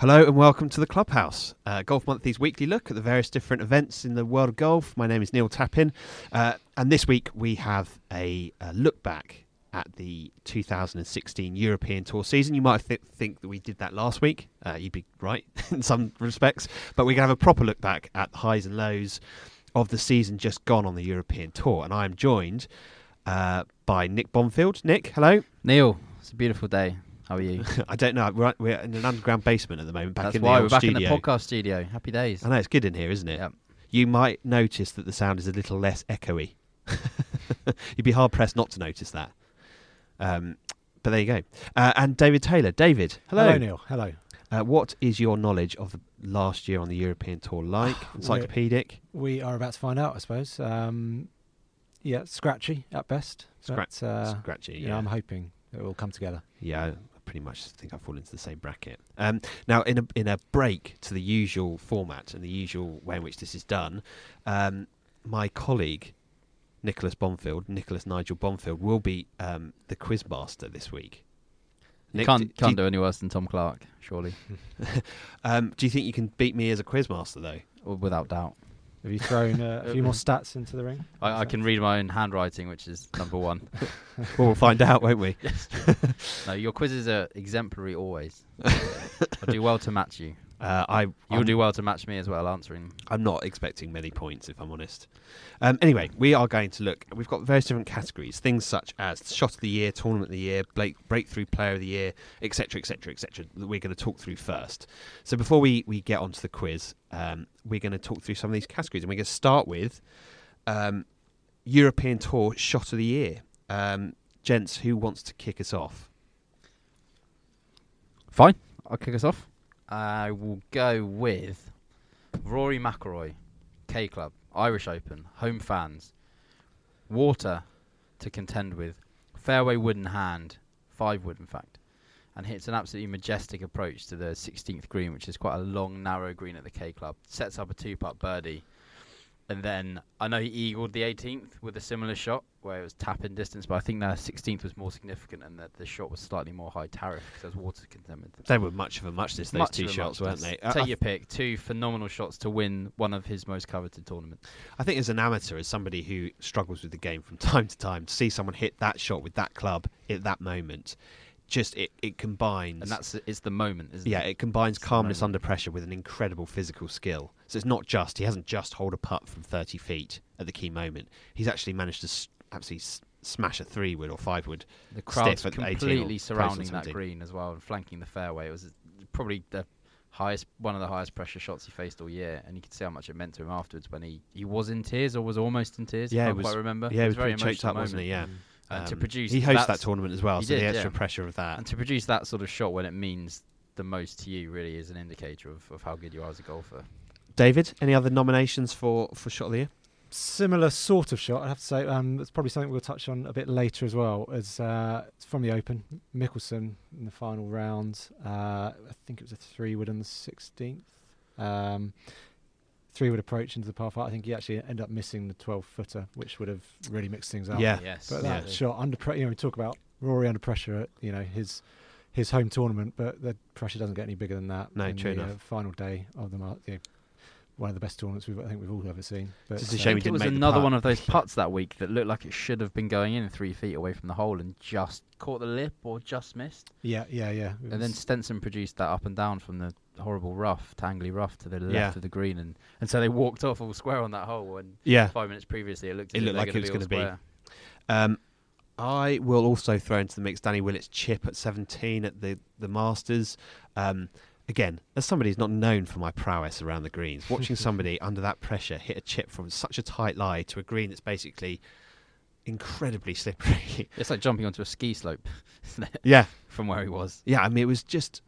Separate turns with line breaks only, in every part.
Hello and welcome to the Clubhouse, uh, Golf Monthly's weekly look at the various different events in the world of golf. My name is Neil Tappin, uh, and this week we have a, a, look back at the 2016 European Tour season. You might th- think that we did that last week. Uh, you'd be right in some respects, but we're going to have a proper look back at the highs and lows of the season just gone on the European Tour. And I am joined uh, by Nick Bonfield. Nick, hello.
Neil, it's a beautiful day. How are you?
I don't know. We're, we're in an underground basement at the moment. Back
That's
in
why
the
we're back
studio.
in the podcast studio. Happy days.
I know it's good in here, isn't it?
Yep.
You might notice that the sound is a little less echoey. You'd be hard pressed not to notice that. Um, but there you go. Uh, and David Taylor. David, hello.
Hello, Neil. Hello.
Uh, what is your knowledge of the last year on the European Tour like? Encyclopedic.
We are about to find out, I suppose. Um, yeah, scratchy at best.
Scratch-
but, uh,
Scratchy.
you know,
Yeah.
I'm hoping it will come together.
yeah. Pretty much I think I fall into the same bracket. Um, now, in a in a break to the usual format and the usual way in which this is done, um, my colleague Nicholas Bonfield, Nicholas Nigel Bonfield, will be um, the quizmaster this week.
You can't
do,
can't
do,
do any worse than Tom Clark, surely,
um, do you think you can beat me as a quizmaster though?
Without doubt.
Have you thrown uh, a few more stats into the ring?
I, I can read my own handwriting, which is number one.
well, we'll find out, won't we?
no, your quizzes are exemplary always. I do well to match you.
Uh, I
You'll
I'm-
do well to match me as well, answering.
I'm not expecting many points, if I'm honest. Um, anyway, we are going to look. We've got various different categories, things such as shot of the year, tournament of the year, break, breakthrough player of the year, etc., etc., etc. That we're going to talk through first. So before we we get onto the quiz, um, we're going to talk through some of these categories, and we're going to start with um, European Tour shot of the year. Um, gents, who wants to kick us off?
Fine, I'll kick us off. I will go with Rory McIlroy, K Club, Irish Open, home fans, water to contend with, fairway wood in hand, five wood in fact, and hits an absolutely majestic approach to the 16th green, which is quite a long, narrow green at the K Club. Sets up a two-putt birdie, and then I know he eagled the 18th with a similar shot where it was tap in distance, but I think the 16th was more significant and that the shot was slightly more high tariff because there was water with.
They were much of a muchness. Those
Much
two shots, weren't they? I-
Take
I
your pick. Two phenomenal shots to win one of his most coveted tournaments.
I think as an amateur, as somebody who struggles with the game from time to time, to see someone hit that shot with that club at that moment, just it, it combines.
And that's it's the moment, isn't
yeah,
it?
it combines
It's
calmness under pressure with an incredible physical skill. So it's not just he hasn't just hold a putt from 30 feet at the key moment. He's actually managed to absolutely smash a three wood or five wood.
The crowd's
stiff at
completely
close
surrounding that green as well and flanking the fairway. It was probably the highest, one of the highest pressure shots he faced all year, and you could see how much it meant to him afterwards when he, he was in tears or was almost in tears.
Yeah,
I
it
can't
was-
quite remember.
Yeah, he was
very
pretty choked
emotional
up, wasn't he?
moment.
Yeah. Mm.
And to
Um,
produce
he hosts that tournament as well,
he
so the extra
yeah.
pressure of that.
And to produce that sort of shot when it means the most to you really is an indicator of, of how good you are as a golfer.
David, any other nominations for for shot of the year?
Similar sort of shot, I have to say. Um, it's probably something we'll touch on a bit later as well. As uh, it's from the Open, Mickelson in the final round. Uh, I think it was a three wood on the 16th. Um, three would approach into the par five. I think he actually ended up missing the 12 footer, which would have really mixed things up.
Yeah.
Yes.
But
Yeah.
that shot under pressure, you know, we talk about Rory under pressure at you know his his home tournament, but the pressure doesn't get any bigger than that.
No,
in
true
the,
enough.
Uh, final day of the mar- you know, one of the best tournaments we've I think we've all ever seen. But
It's a
uh,
shame
I
we
it
didn't
was
make
another one of those putts that week that looked like it should have been going in three feet away from the hole and just caught the lip or just missed.
Yeah, yeah, yeah. It
And then Stenson produced that up and down from the horrible rough, tangly rough to the left
Yeah.
of the green, and, and so they walked off all square on that hole. And
Yeah.
five minutes previously, it looked
It looked like it was gonna be. Um, I will also throw into the mix Danny Willett's chip at 17 at the the Masters. Um, again, as somebody who's not known for my prowess around the greens, watching somebody under that pressure hit a chip from such a tight lie to a green that's basically incredibly slippery.
It's like jumping onto a ski slope, isn't it?
yeah,
From where he was.
yeah. I mean, it was just,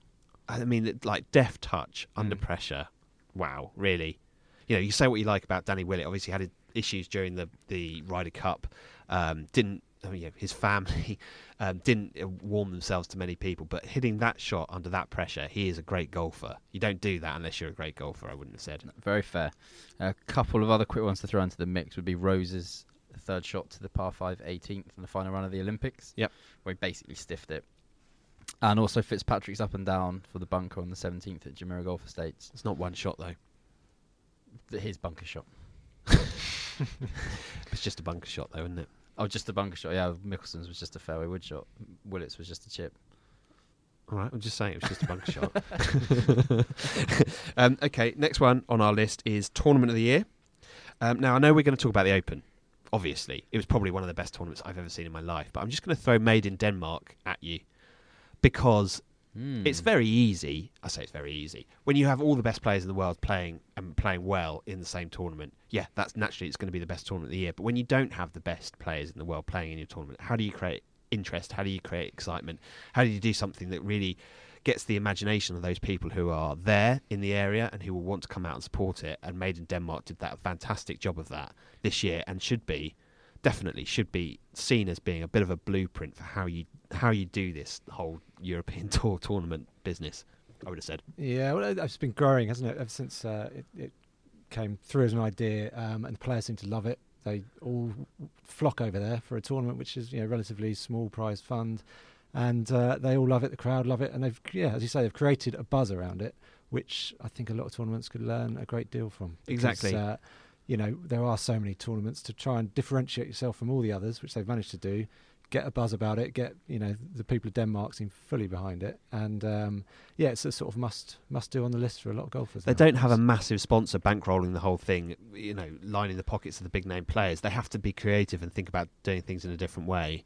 I mean, like deft touch under
Mm.
pressure. Wow, really. You know, you say what you like about Danny Willett. Obviously, had issues during the the Ryder Cup. Um, didn't I mean, yeah, his family um, didn't uh, warm themselves to many people, but hitting that shot under that pressure, he is a great golfer. You don't do that unless you're a great golfer. I wouldn't have said.
Very fair. A couple of other quick ones to throw into the mix would be Rose's third shot to the par 5 18th in the final round of the Olympics.
Yep.
Where he basically stiffed it. And also Fitzpatrick's up and down for the bunker on the 17th at Jumeirah Golf Estates.
It's not one shot though.
His bunker shot.
It's just a bunker shot though, isn't it?
Oh, just a bunker shot. Yeah, Mickelson's was just a fairway wood shot. Willett's was just a chip.
All right, I'm just saying it was just a bunker shot. um, okay, next one on our list is tournament of the year. Um, now I know we're going to talk about the Open. Obviously, it was probably one of the best tournaments I've ever seen in my life. But I'm just going to throw Made in Denmark at you because
Hmm.
it's very easy. I say it's very easy when you have all the best players in the world playing and playing well in the same tournament. Yeah, that's naturally it's going to be the best tournament of the year. But when you don't have the best players in the world playing in your tournament, how do you create interest? How do you create excitement? How do you do something that really gets the imagination of those people who are there in the area and who will want to come out and support it? And Made in Denmark did that fantastic job of that this year and should be definitely should be seen as being a bit of a blueprint for how you how you do this whole European tour tournament business. I would have said.
Yeah, well, it- it's been growing, hasn't it, ever since uh, it, it came through as an idea, um, and the players seem to love it. They all flock over there for a tournament, which is you know relatively small prize fund, and uh, they all love it. The crowd love it, and they've yeah, as you say, they've created a buzz around it, which I think a lot of tournaments could learn a great deal from. because,
Exactly.
Uh, you know, there are so many tournaments to try and differentiate yourself from all the others, which they've managed to do. Get a buzz about it. Get you know the people of Denmark seem fully behind it, and um, yeah, it's a sort of must must do on the list for a lot of golfers.
They
now.
don't have a massive sponsor bankrolling the whole thing, you know, lining the pockets of the big name players. They have to be creative and think about doing things in a different way.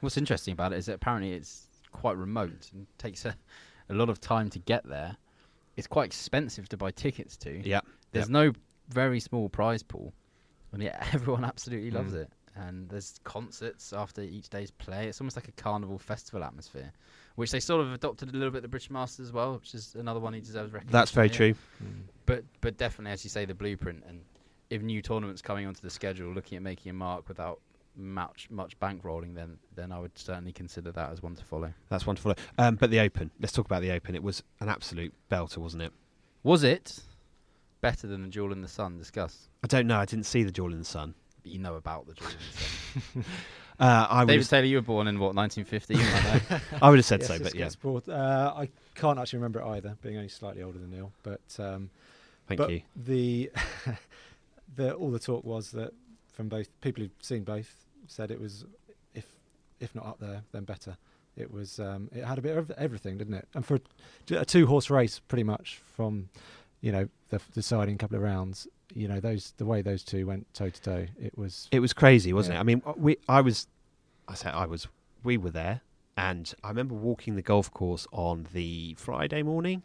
What's interesting about it is that apparently it's quite remote and takes a, a lot of time to get there. It's quite expensive to buy tickets to.
Yeah.
There's no very small prize pool, and yet everyone absolutely loves
Mm.
it. And there's concerts after each day's play. It's almost like a carnival festival atmosphere, which they sort of adopted a little bit the British Masters as well, which is another one he deserves recognition.
That's very
here.
true.
Mm.
But but definitely, as you say, the blueprint and if new tournaments coming onto the schedule, looking at making a mark without much much bankrolling, then then I would certainly consider that as one to follow.
That's one wonderful. Um, but the Open, let's talk about the Open. It was an absolute belter, wasn't it?
Was it better than the Duel in the Sun? Discuss.
I don't know. I didn't see the Duel in the Sun.
But you know about the Duel in the Sun.
Uh, I would
David
have,
Taylor, you were born in what 1950? You might know.
I would have said
Yes,
so, but yeah.
good. Uh, I can't actually remember it either, being only slightly older than Neil. But um,
Thank
but
you.
The, the all the talk was that from both people who've seen both said it was if if not up there then better. It was um, it had a bit of everything, didn't it? And for a, a two horse race, pretty much from you know the deciding couple of rounds, you know those the way those two went toe to toe, it was
It was crazy, wasn't
Yeah.
it? I mean, we, I was, I say I was, we were there, and I remember walking the golf course on the Friday morning.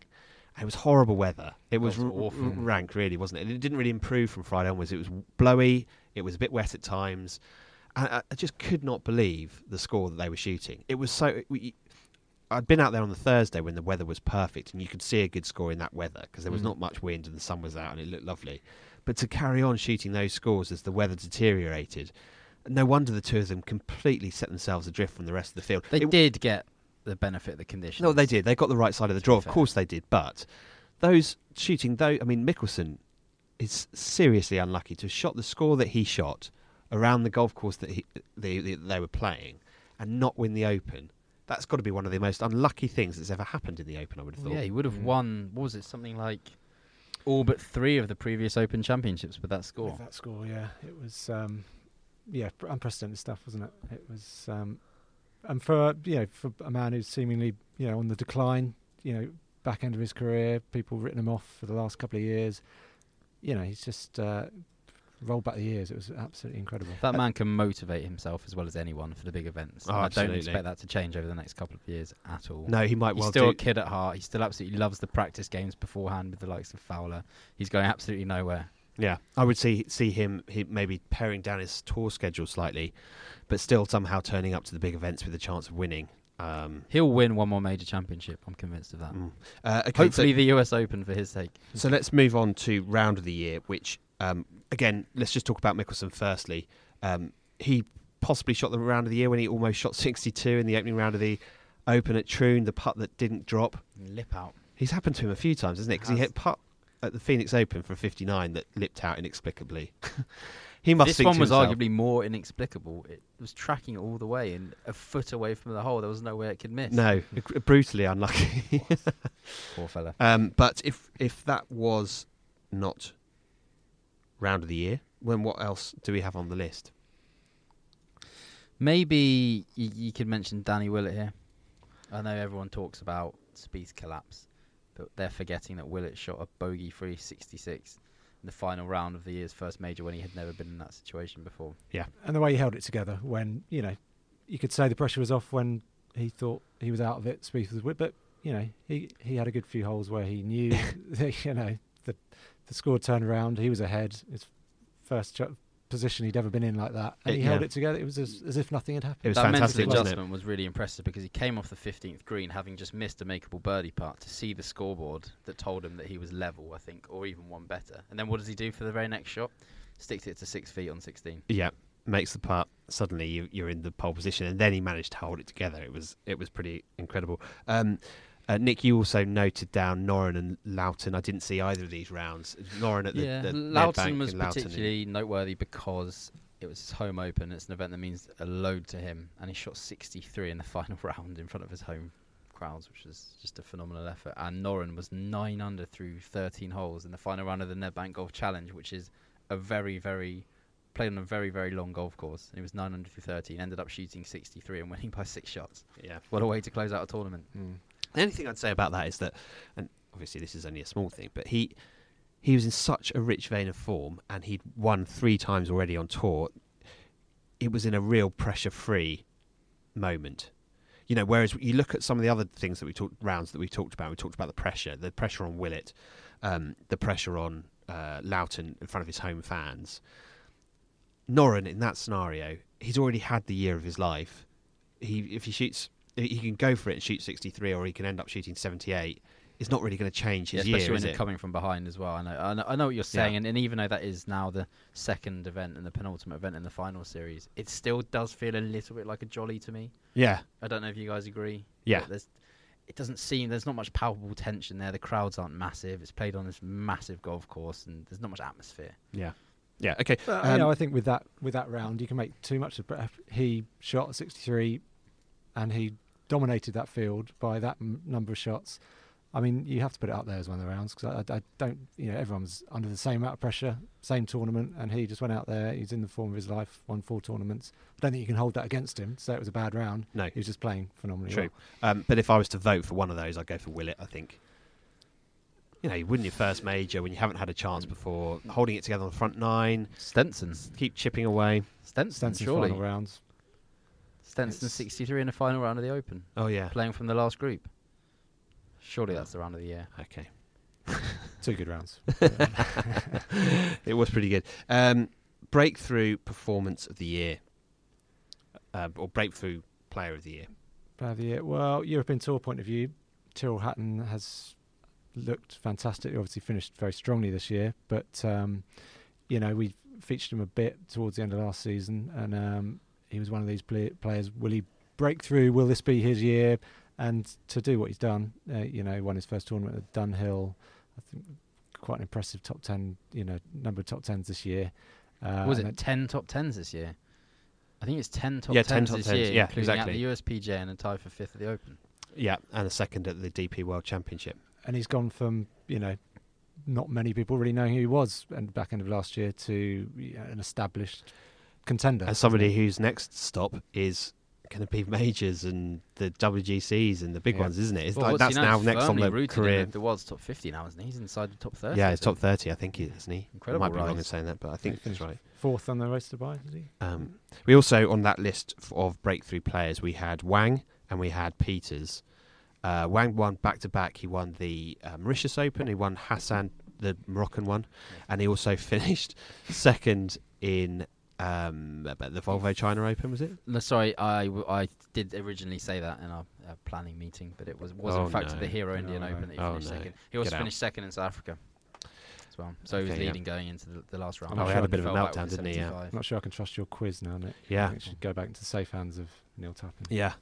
It was horrible weather. It was
was awful.
r- rank, really, wasn't it? And it didn't really improve from Friday onwards. It was blowy. It was a bit wet at times. I, I just could not believe the score that they were shooting. It was so. We, I'd been out there on the Thursday when the weather was perfect, and you could see a good score in that weather because there was
Mm.
not much wind and the sun was out and it looked lovely. But to carry on shooting those scores as the weather deteriorated, no wonder the two of them completely set themselves adrift from the rest of the field.
They
It-
did get the benefit of the conditions.
no, they did. They got the right side of the draw. Of course they did. But those shooting, though, I mean, Mickelson is seriously unlucky to have shot the score that he shot around the golf course that he, they, were playing and not win the Open. That's got to be one of the most unlucky things that's ever happened in the Open, I would have
Well,
thought.
yeah, he would have
Mm.
won. What was it? Something like all but three of the previous Open Championships with that score.
With that score, yeah, it was, um, yeah, unprecedented stuff, wasn't it? It was, um, and for you know, for a man who's seemingly you know on the decline, you know, back end of his career, people written him off for the last couple of years. You know, he's just uh, rolled back the years. It was absolutely incredible.
That man can motivate himself as well as anyone for the big events.
Oh,
I don't expect that to change over the next couple of years at all.
No, he might
He's
well
still
do.
a kid at heart. He still absolutely loves the practice games beforehand with the likes of Fowler. He's going absolutely nowhere.
Yeah, I would see see him he maybe paring down his tour schedule slightly, but still somehow turning up to the big events with a chance of winning. Um,
He'll win one more major championship. I'm convinced of that.
mm. uh, okay, so-
Hopefully, the US Open for his sake.
So let's move on to round of the year, which um, again, let's just talk about Mickelson firstly. Um, he possibly shot the round of the year when he almost shot 62 in the opening round of the Open at Troon, the putt that didn't drop.
Lip out.
He's happened to him a few times, hasn't it? Because he hit putt at the Phoenix Open for 59 that lipped out inexplicably. he must.
this one was
himself,
arguably more inexplicable. It was tracking all the way and a foot away from the hole. There was no way it could miss.
no, brutally unlucky.
Poor fella.
um, but if if that was not round of the year, when what else do we have on the list?
Maybe you, you could mention Danny Willett here. I know everyone talks about Spieth's collapse, but they're forgetting that Willett shot a bogey-free 66 in the final round of the year's first major when he had never been in that situation before.
Yeah, and the way he held it together when, you know, you could say the pressure was off when he thought he was out of it, Spieth was with, but, you know, he, he had a good few holes where he knew, that, you know, the, the score turned around, he was ahead, his first ch- position he'd ever been in like that, and
It-
he held it together. It was as, as if nothing had happened.
It was
that
fantastic,
mental
wasn't it?
adjustment was really impressive because he came off the 15th green having just missed a makeable birdie putt to see the scoreboard that told him that he was level, I think, or even one better. And then what does he do for the very next shot? Sticks it to six feet on 16.
Yeah, makes the putt. Suddenly you, you're in the pole position, and then he managed to hold it together. It was it was pretty incredible. Um, uh, Nick, you also noted down Noren and Loughton. I didn't see either of these rounds. Noren at the,
yeah,
the
Loughton was
and Loughton in-
particularly noteworthy because it was his home open. It's an event that means a load to him, and he shot 63 in the final round in front of his home crowds, which was just a phenomenal effort. And Noren was nine under through 13 holes in the final round of the Nedbank Golf Challenge, which is a very, very played on a very, very long golf course. And he was nine under through 13, ended up shooting 63 and winning by six shots.
Yeah.
What a way to close out a tournament!
The only thing I'd say about that is that, and obviously this is only a small thing, but he he was in such a rich vein of form, and he'd won three times already on tour. It was in a real pressure-free moment, you know. Whereas you look at some of the other things that we talked rounds that we talked about. We talked about the pressure, the pressure on Willett, um, the pressure on uh, Loughton in front of his home fans. Noren in that scenario, he's already had the year of his life. He if he shoots he can go for it and shoot 63 or he can end up shooting 78 it's not really going to change
Yeah,
his
especially
year
when
is
you're
it
coming from behind as well. I know, I know, I know what you're saying,
Yeah.
and, and even though that is now the second event and the penultimate event in the final series, it still does feel a little bit like a jolly to me.
yeah
I don't know if you guys agree.
Yeah.
there's, it doesn't seem there's not much palpable tension there. The crowds aren't massive. It's played on this massive golf course, and there's not much atmosphere.
yeah yeah okay
But,
Um,
you know, I think with that with that round, you can make too much of. He shot 63, and he dominated that field by that m- number of shots. I mean, you have to put it up there as one of the rounds because I, I don't, you know, everyone's under the same amount of pressure, same tournament, and he just went out there. He's in the form of his life, won four tournaments. I don't think you can hold that against him. Say it was a bad round.
no
He was just playing phenomenally.
True.
well.
um, but if I was to vote for one of those I'd go for Willett I think you know you win your first major when you haven't had a chance before holding it together on the front nine
Stenson,
keep chipping away
Stenson,
Stenson's
surely.
final rounds.
Stenson
It's-
63 in the final round of the Open,
oh yeah
playing from the last group. Surely that's the round of the year.
okay
Two good rounds.
it was pretty good um, breakthrough performance of the year uh, or breakthrough player of the year
Player of the year. Well, European Tour point of view, Tyrrell Hatton has looked fantastic. He obviously finished very strongly this year, but um, you know we featured him a bit towards the end of last season, and um, he was one of these play- players. Will he break through? Will this be his year? And to do what he's done, uh, you know, won his first tournament at Dunhill. I think quite an impressive top ten. You know, number of top tens this year. Uh,
was it 10 top 10s this year? I think it's 10 top
Yeah,
10s
10 top
this
10s,
year,
yeah,
including
exactly.
at the USPJ and a tie for fifth at the Open.
yeah and a second at the DP World Championship
and he's gone from you know not many people really knowing who he was and back end of last year to you know, an established contender.
As somebody whose next stop is going to be majors and the WGCs and the big
Yeah.
ones, isn't it? It's
Well,
like
what's
that's
he
now next on
firmly
the
rooted in
career.
The, the world's top 50 now, isn't he? He's inside the top 30.
Yeah,
I
he's top thirty, I think, he- isn't he?
Incredible
I might be wrong in saying that, but I think
He
that's right.
fourth on the race to Dubai, is he?
Um, we also on that list of breakthrough players we had Wang and we had Pieters. Uh, Wang won back to back. He won the uh, Mauritius Open. He won Hassan, the Moroccan one, and he also finished second in um, the Volvo China Open. Was it?
No, sorry, I, I did originally say that in our uh, planning meeting, but it was was
Oh,
in fact
no.
the Hero Indian
No.
Open that he
Oh,
finished
no.
second. He also
Get out.
finished second in South Africa as well. So he was
Okay, yeah.
leading going into the, the last round.
Oh, he
I'm
had a
bit of a meltdown, didn't he? Yeah.
I'm not sure I can trust your quiz now, Nick. I
Yeah,
think it should go back into the safe hands of Neil Tappin.
yeah.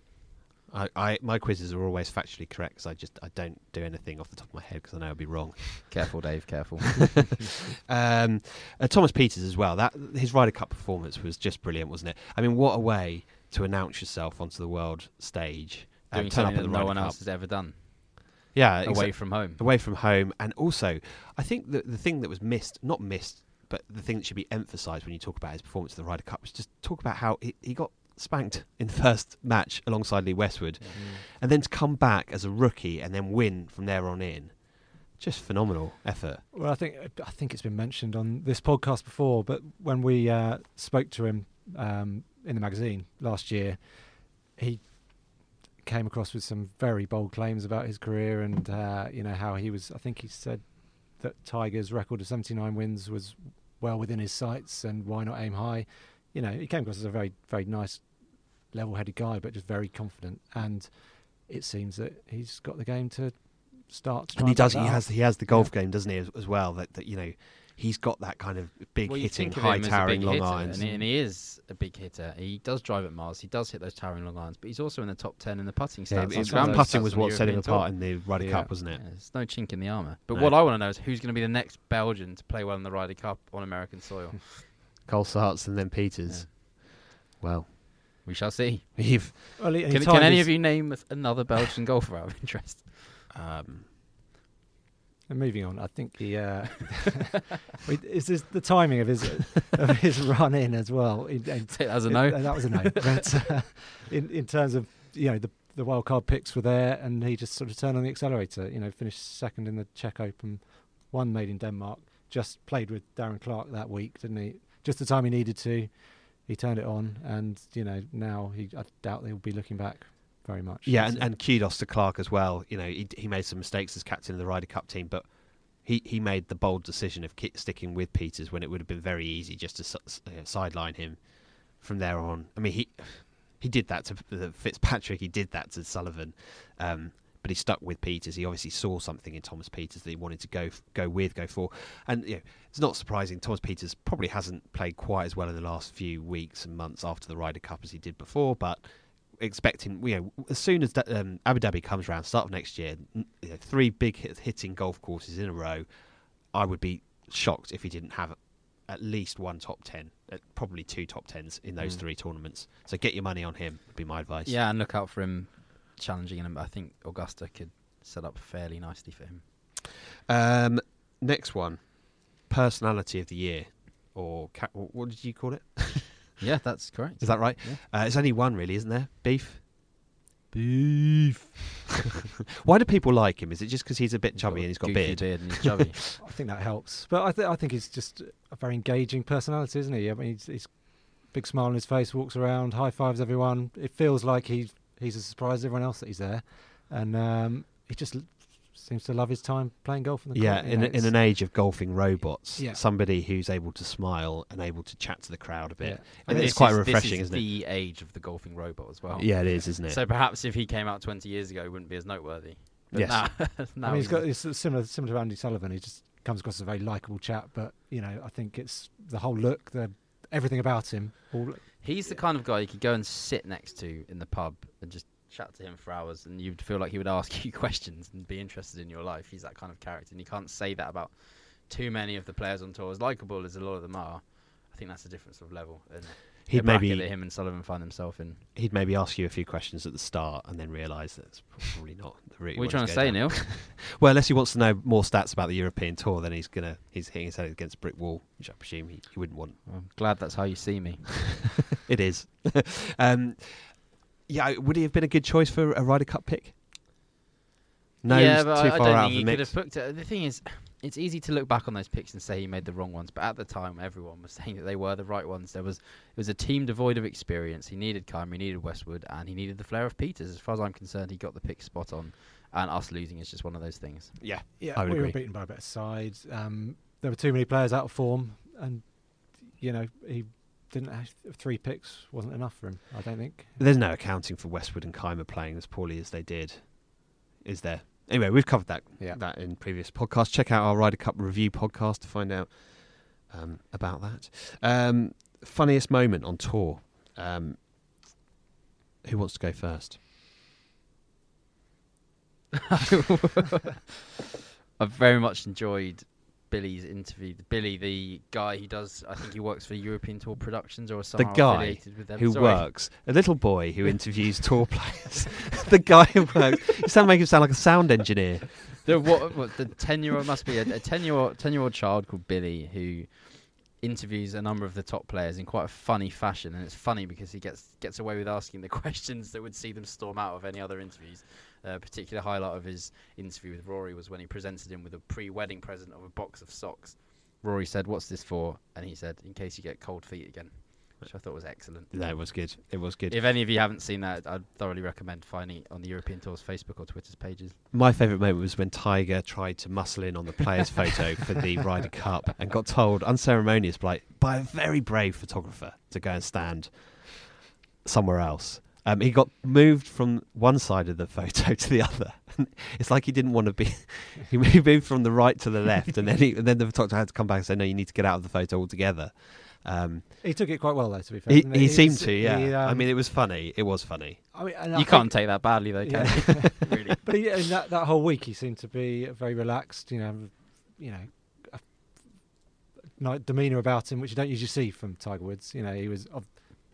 I, I my quizzes are always factually correct because I just I don't do anything off the top of my head because I know I'll be wrong.
Careful, Dave. Careful.
Um, uh, Thomas Pieters as well. That his Ryder Cup performance was just brilliant, wasn't it? I mean, what a way to announce yourself onto the world stage. and turn up at the
no
Ryder
one
Cup.
else has ever done.
Yeah,
Away
exa-
from home.
away from home, and also I think that the thing that was missed, not missed, but the thing that should be emphasised when you talk about his performance at the Ryder Cup was just talk about how he, he got spanked in the first match alongside Lee Westwood, and then to come back as a rookie and then win from there on in, just phenomenal effort.
Well, I think I think it's been mentioned on this podcast before, but when we uh, spoke to him um, in the magazine last year, he came across with some very bold claims about his career and uh, you know how he was. I think he said that Tiger's record of 79 wins was well within his sights, and why not aim high? You know, he came across as a very very nice, level-headed guy, but just very confident. And it seems that he's got the game to start. To
and he does. He
up.
has. He has the golf game, doesn't he, as, as well? That, that you know, he's got that kind of big
well,
hitting,
of
high
him as a
towering long
hitter,
irons.
and he, is a big hitter. He does drive at miles. He does hit those towering long irons, but he's also in the top ten in the putting
Yeah,
stats.
his
on some of those
putting was what set him apart in the Ryder
Yeah.
Cup, wasn't
Yeah,
it?
there's no chink in the armour. But
No.
what I want to know is who's going to be the next Belgian to play well in the Ryder Cup on American soil.
Colsaerts and then Pieters. Well,
we shall see.
you've
Well, he- he
Can, can any
his-
of you name a- another Belgian golfer out of interest?
um,
And moving on, I think he uh, is this the timing of his of his run in as well. In, in,
that as a no.
uh, that was a no. but uh, in in terms of you know the the wild card picks were there, and he just sort of turned on the accelerator. You know, finished second in the Czech Open, won made in Denmark. Just played with Darren Clarke that week, didn't he? Just the time he needed to, he turned it on, and you know now he I doubt he'll be looking back very much.
yeah, and, and kudos to Clarke as well. You know, he, he made some mistakes as captain of the Ryder Cup team, but he, he made the bold decision of ki- sticking with Pieters when it would have been very easy just to uh, sideline him from there on. I mean, he he did that to uh, Fitzpatrick. He did that to Sullivan, um, but he stuck with Pieters. He obviously saw something in Thomas Pieters that he wanted to go go with, go for. And you know, it's not surprising. Thomas Pieters probably hasn't played quite as well in the last few weeks and months after the Ryder Cup as he did before, but expecting you know as soon as um, Abu Dhabi comes around, start of next year, you know, three big hit, hitting golf courses in a row, I would be shocked if he didn't have at least one top ten, uh, probably two top tens in those
Mm.
three tournaments. So get your money on him. Would be my advice.
Yeah, and look out for him challenging him. but I think Augusta could set up fairly nicely for him.
Um, next one, personality of the year, or ca- what did you call it?
Yeah, that's correct.
Is that right?
Yeah.
Uh, it's only one, really, isn't there? Beef. Beef. Why do people like him? Is it just because he's a bit chubby
got a
and he's got
goofy
beard?
and he's chubby.
I think that helps. But I, th- I think he's just a very engaging personality, isn't he? I mean, he's, he's big smile on his face, walks around, high fives everyone. It feels like he's he's as surprised as everyone else that he's there, and um, he just l- seems to love his time playing golf. In the
Yeah,
court,
in,
know,
a- in an age of golfing robots,
Yeah.
somebody who's able to smile and able to chat to the crowd a bit.
yeah.
And
this
it's quite
is-
refreshing,
this
isn't it?
the age of the golfing robot as well.
Yeah, it is, isn't it?
So perhaps if he came out 20 years ago, it wouldn't be as noteworthy. But
Yes.
now, now
I mean, he's
he's-
got it's similar similar to Andy Sullivan. He just comes across as a very likable chap, but you know, I think it's the whole look, the everything about him. All,
He's the kind of guy you could go and sit next to in the pub and just chat to him for hours, and you'd feel like he would ask you questions and be interested in your life. He's that kind of character, and you can't say that about too many of the players on tour. As likable as a lot of them are, I think that's a different sort of level.
He'd maybe
that him and Sullivan find themselves in.
he'd maybe ask you a few questions at the start and then realise that's probably not the route.
What are you trying to say,
down.
Neil?
Well, unless he wants to know more stats about the European Tour, then he's gonna he's hitting his head against a brick wall, which I presume he, he wouldn't want.
I'm glad that's how you see me.
It is. um, yeah, would he have been a good choice for a Ryder Cup pick? No,
yeah,
he's
but
too
I, I
far
don't
out
think
of
he
the
could
mix.
have booked it. The thing is, it's easy to look back on those picks and say he made the wrong ones, but at the time, everyone was saying that they were the right ones. There was it was a team devoid of experience. He needed Kaymer, he needed Westwood, and he needed the flair of Pieters. As far as I'm concerned, he got the pick spot on, and us losing is just one of those things.
Yeah,
yeah,
I would
we were beaten by a better side. Um, there were too many players out of form, and you know he didn't have three picks wasn't enough for him. I don't think.
there's no accounting for Westwood and Kaymer playing as poorly as they did, is there? Anyway, we've covered that
Yeah.
that in previous podcasts. Check out our Ryder Cup review podcast to find out um, about that. Um, funniest moment on tour. Um, who wants to go first?
I've very much enjoyed Billy's interview. Billy, the guy who does, I think he works for European Tour Productions or
something.
The
guy
affiliated with them.
who
Sorry.
works, a little boy who interviews tour players. the guy who works. You sound make him sound like a sound engineer.
The what, what the ten year old must be a, a ten year old ten year old child called Billy who interviews a number of the top players in quite a funny fashion, and it's funny because he gets gets away with asking the questions that would see them storm out of any other interviews. A particular highlight of his interview with Rory was when he presented him with a pre-wedding present of a box of socks. Rory said, "What's this for?" And he said, "In case you get cold feet again," which I thought was excellent.
No, it was good. It was good.
If any of you haven't seen that, I'd thoroughly recommend finding it on the European Tour's Facebook or Twitter's pages.
My favourite moment was when Tiger tried to muscle in on the players' photo for the Ryder Cup and got told unceremonious by, by a very brave photographer to go and stand somewhere else. Um, he got moved from one side of the photo to the other. it's like he didn't want to be. he moved from the right to the left, and then he, and then the photographer had to come back and say, "No, you need to get out of the photo altogether." Um,
He took it quite well, though. To be fair,
he,
didn't
he seemed to, yeah.
he,
I
um,
mean, it was funny. It was funny.
I mean, and I
You can't take that badly, though, can
Yeah.
you? really.
But he, in that that whole week, he seemed to be very relaxed. You know, you know, a nice demeanour about him, which you don't usually see from Tiger Woods. You know, he was of,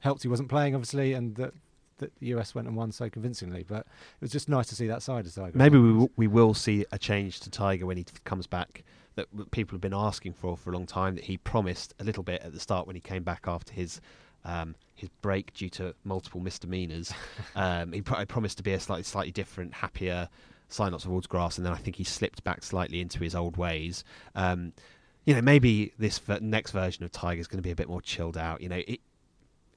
helped. He wasn't playing, obviously, and that that the US went and won so convincingly. But it was just nice to see that side of Tiger.
Maybe we will, we will see a change to Tiger when he t- comes back that w- people have been asking for for a long time. That he promised a little bit at the start when he came back after his um, his break due to multiple misdemeanors. um, he, he promised to be a slightly slightly different, happier, sign lots of towards grass, and then I think he slipped back slightly into his old ways. Um, you know, maybe this ver- next version of Tiger is going to be a bit more chilled out. You know, it,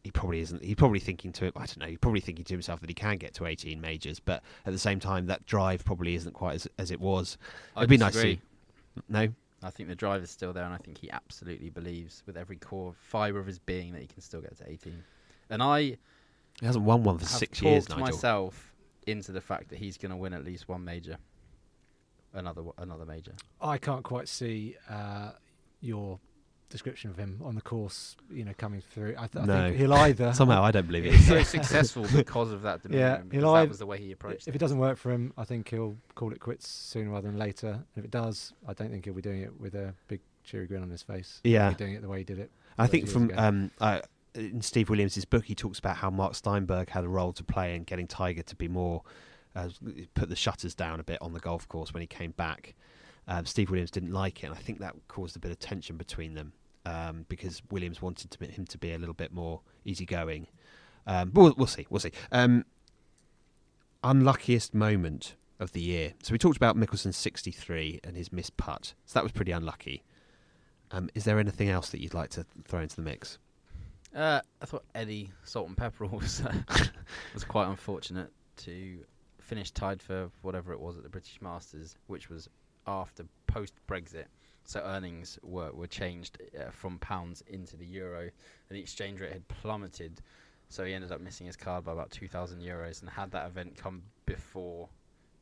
he probably isn't. He's probably thinking to I don't know. He's probably thinking to himself that he can get to 18 majors, but at the same time, that drive probably isn't quite as as it was.
I
It'd be nice to see. No,
I think the drive is still there, and I think he absolutely believes with every core fibre of his being that he can still get to 18. And I
he hasn't won one for six years. Nigel.
myself into the fact that he's going to win at least one major, another another major.
I can't quite see uh, your description of him on the course. You know, coming through. I, th- I
No.
think he'll either
Somehow, I don't believe it.
He's so successful because of that.
Yeah, he'll
that
either-
was the way he approached
If
it.
it doesn't work for him, I think he'll call it quits sooner rather than later. And if it does, I don't think he'll be doing it with a big cheery grin on his face. He'll
Yeah.
be doing it the way he did it.
I think from um, uh, in Steve Williams' book, he talks about how Mark Steinberg had a role to play in getting Tiger to be more uh, put the shutters down a bit on the golf course when he came back. Um, Steve Williams didn't like it, and I think that caused a bit of tension between them um, because Williams wanted to, him to be a little bit more easygoing. Um, but we'll, we'll see. We'll see. Um, unluckiest moment of the year. So we talked about Mickelson's 63 and his missed putt. So that was pretty unlucky. Um, is there anything else that you'd like to throw into the mix?
Uh, I thought Eddie Salt and Pepper was uh, was quite unfortunate to finish tied for whatever it was at the British Masters, which was after post Brexit. So earnings were were changed uh, from pounds into the euro, and the exchange rate had plummeted. So he ended up missing his card by about two thousand euros. And had that event come before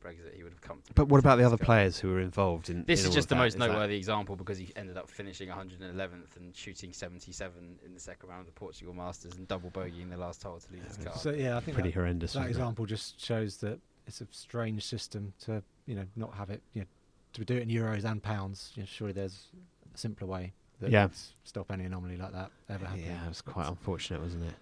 Brexit, he would have come.
But what about the other
card.
players who were involved in?
This
in
is just the
that?
most
Is that-
noteworthy example because he ended up finishing 111th and shooting 77 in the second round of the Portugal Masters and double bogeying the last hole to lose his card.
So yeah, I think
Pretty
that,
horrendous.
that
wasn't it?
example just shows that it's a strange system to you know not have it you know to do it in euros and pounds. You know, surely there's a simpler way that
Yeah.
would stop any anomaly like that ever happening.
Yeah, it was quite unfortunate, wasn't it?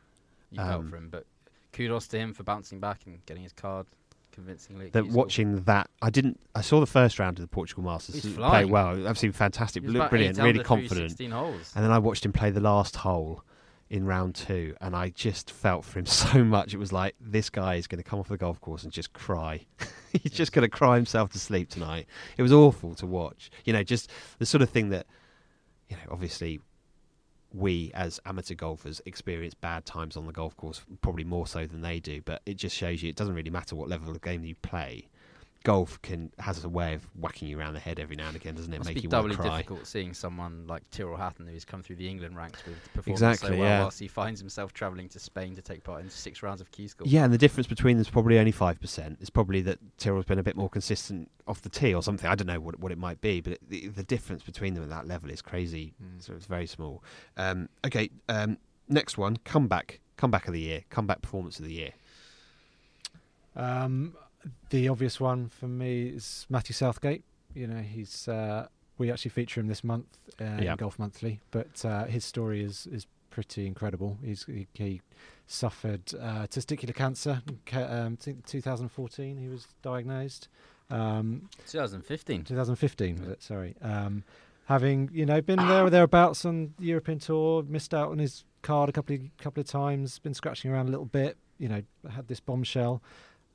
you felt
um,
for him, but kudos to him for bouncing back and getting his card convincingly.
That watching that, I didn't. I saw the first round of the Portugal Masters.
He's
He
flying.
played well, absolutely fantastic,
He was
looked
about
brilliant,
eight
really
under through
confident.
holes.
And then I watched him play the last hole in round two, and I just felt for him so much. It was like this guy is going to come off the golf course and just cry. He's just going to cry himself to sleep tonight. It was awful to watch. You know, just the sort of thing that, you know, obviously we as amateur golfers experience bad times on the golf course probably more so than they do but it just shows you it doesn't really matter what level of game you play golf can has a way of whacking you around the head every now and again doesn't it
Must
make
be
you want
doubly
to cry
difficult seeing someone like Tyrrell Hatton who's come through the England ranks with performing
Exactly,
so well
yeah.
whilst he finds himself travelling to Spain to take part in six rounds of Q school.
Yeah, and the difference between them is probably only five percent. It's probably that Tyrrell's been a bit more consistent off the tee or something. I don't know what what it might be, but it, the, the difference between them at that level is crazy.
Mm.
So it's very small. Um, okay, um, next one, comeback, comeback of the year, comeback performance of the year.
Um, the obvious one for me is Matthew Southgate. You know, he's uh, we actually feature him this month uh,
Yeah.
in Golf Monthly, but uh, his story is is pretty incredible. He's he, he suffered uh, testicular cancer. in ca- Um, I think 2014 he was diagnosed. Um,
2015.
2015 was it? Sorry. Um, having you know been there or thereabouts on the European tour, missed out on his card a couple of couple of times, been scratching around a little bit. You know, had this bombshell,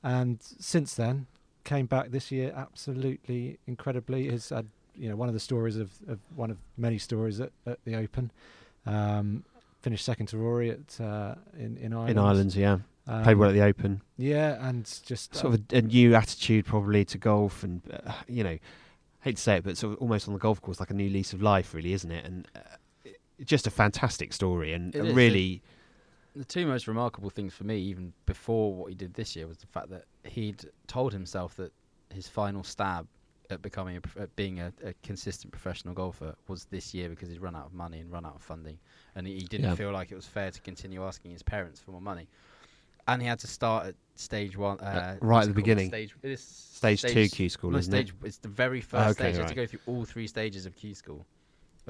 and since then came back this year absolutely incredibly. Has had you know one of the stories of, of one of many stories at, at the Open. Um, finished second to Rory at uh, in in Ireland.
in Ireland, yeah.
Um,
Played well at the Open.
Yeah, and just
Sort of a, a new attitude probably to golf, and uh, you know, hate to say it, but sort of almost on the golf course like a new lease of life, really, isn't it? And uh, just a fantastic story, and
It
a
is,
really,
The two most remarkable things for me, even before what he did this year, was the fact that he'd told himself that his final stab at becoming a, at being a, a consistent professional golfer was this year because he'd run out of money and run out of funding, and he, he didn't
Yeah.
feel like it was fair to continue asking his parents for more money, and he had to start at stage one, uh,
right at the beginning.
Stage, is
Stage two Q school,
no,
isn't
stage,
it?
It's the very first
okay,
stage. He had to go through all three stages of Q school,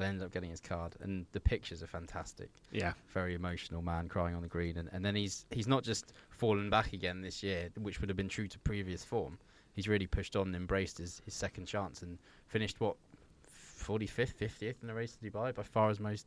but ended up getting his card, and the pictures are fantastic.
Yeah,
very emotional man crying on the green and, and then he's he's not just fallen back again this year which would have been true to previous form. He's really pushed on and embraced his, his second chance and finished what 45th 50th in the race to Dubai by far his most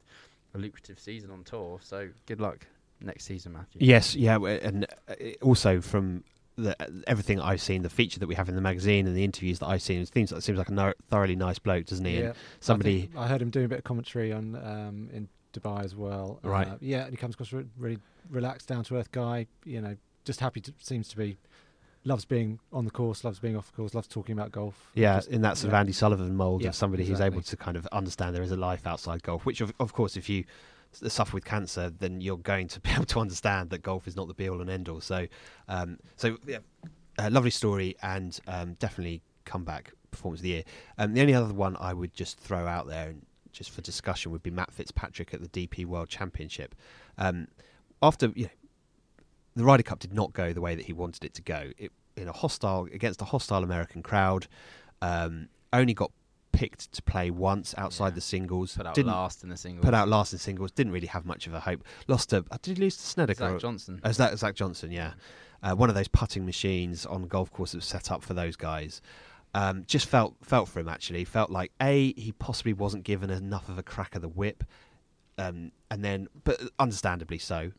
lucrative season on tour. So good luck next season Matthew.
Yes, yeah, and uh, also from the, everything I've seen, the feature that we have in the magazine and the interviews that I've seen, it seems, it seems like a no, thoroughly nice bloke, doesn't he? And
Yeah. I
somebody,
think I, heard him doing a bit of commentary on um, in Dubai as well.
Right.
Uh, yeah, and he comes across a re- really relaxed, down to earth guy. You know, just happy to seems to be loves being on the course, loves being off the course, loves talking about golf.
yeah,
Just-
in that sort of. Andy Sullivan mould
Yeah,
of somebody who's able to kind of understand there is a life outside golf. Which, of, of course, if you suffer with cancer, then you're going to be able to understand that golf is not the be all and end all. So, um, so yeah, uh, lovely story and um, definitely comeback performance of the year. Um, the only other one I would just throw out there, and just for discussion, would be Matt Fitzpatrick at the DP World Championship. Um, after you know, the Ryder Cup did not go the way that he wanted it to go. It in a hostile against a hostile American crowd. Um, only got picked to play once outside
Yeah.
the singles.
put out
didn't
last in the singles
put out last in singles. Didn't really have much of a hope. Lost to uh, did he lose to Snedeker?
Zach Johnson
Oh, is that Zach Johnson? Yeah, uh, one of those putting machines on golf course that was set up for those guys. Um, just felt felt for him actually. Felt like a he possibly wasn't given enough of a crack of the whip, um, and then but understandably so.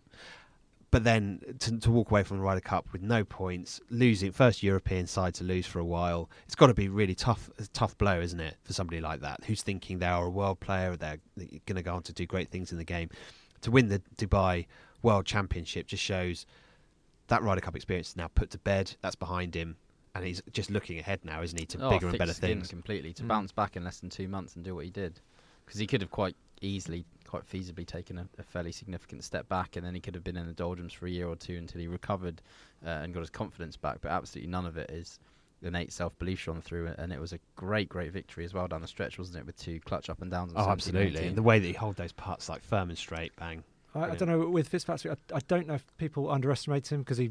But then to, to walk away from the Ryder Cup with no points, losing first European side to lose for a while, it's got to be really tough, a tough blow, isn't it, for somebody like that who's thinking they are a world player, they're going to go on to do great things in the game. To win the Dubai World Championship just shows that Ryder Cup experience is now put to bed. That's behind him, and he's just looking ahead now, isn't he, to
Oh,
bigger and better things.
completely to
Mm.
bounce back in less than two months and do what he did because he could have quite easily quite feasibly taken a, a fairly significant step back and then he could have been in the doldrums for a year or two until he recovered uh, and got his confidence back but absolutely none of it is innate self-belief shone through and it was a great great victory as well down the stretch wasn't it with two clutch up and downs
Oh, absolutely. And the way that he holds those putts like firm and straight, bang.
I, I don't know with Fitzpatrick. I, I don't know if people underestimate him because he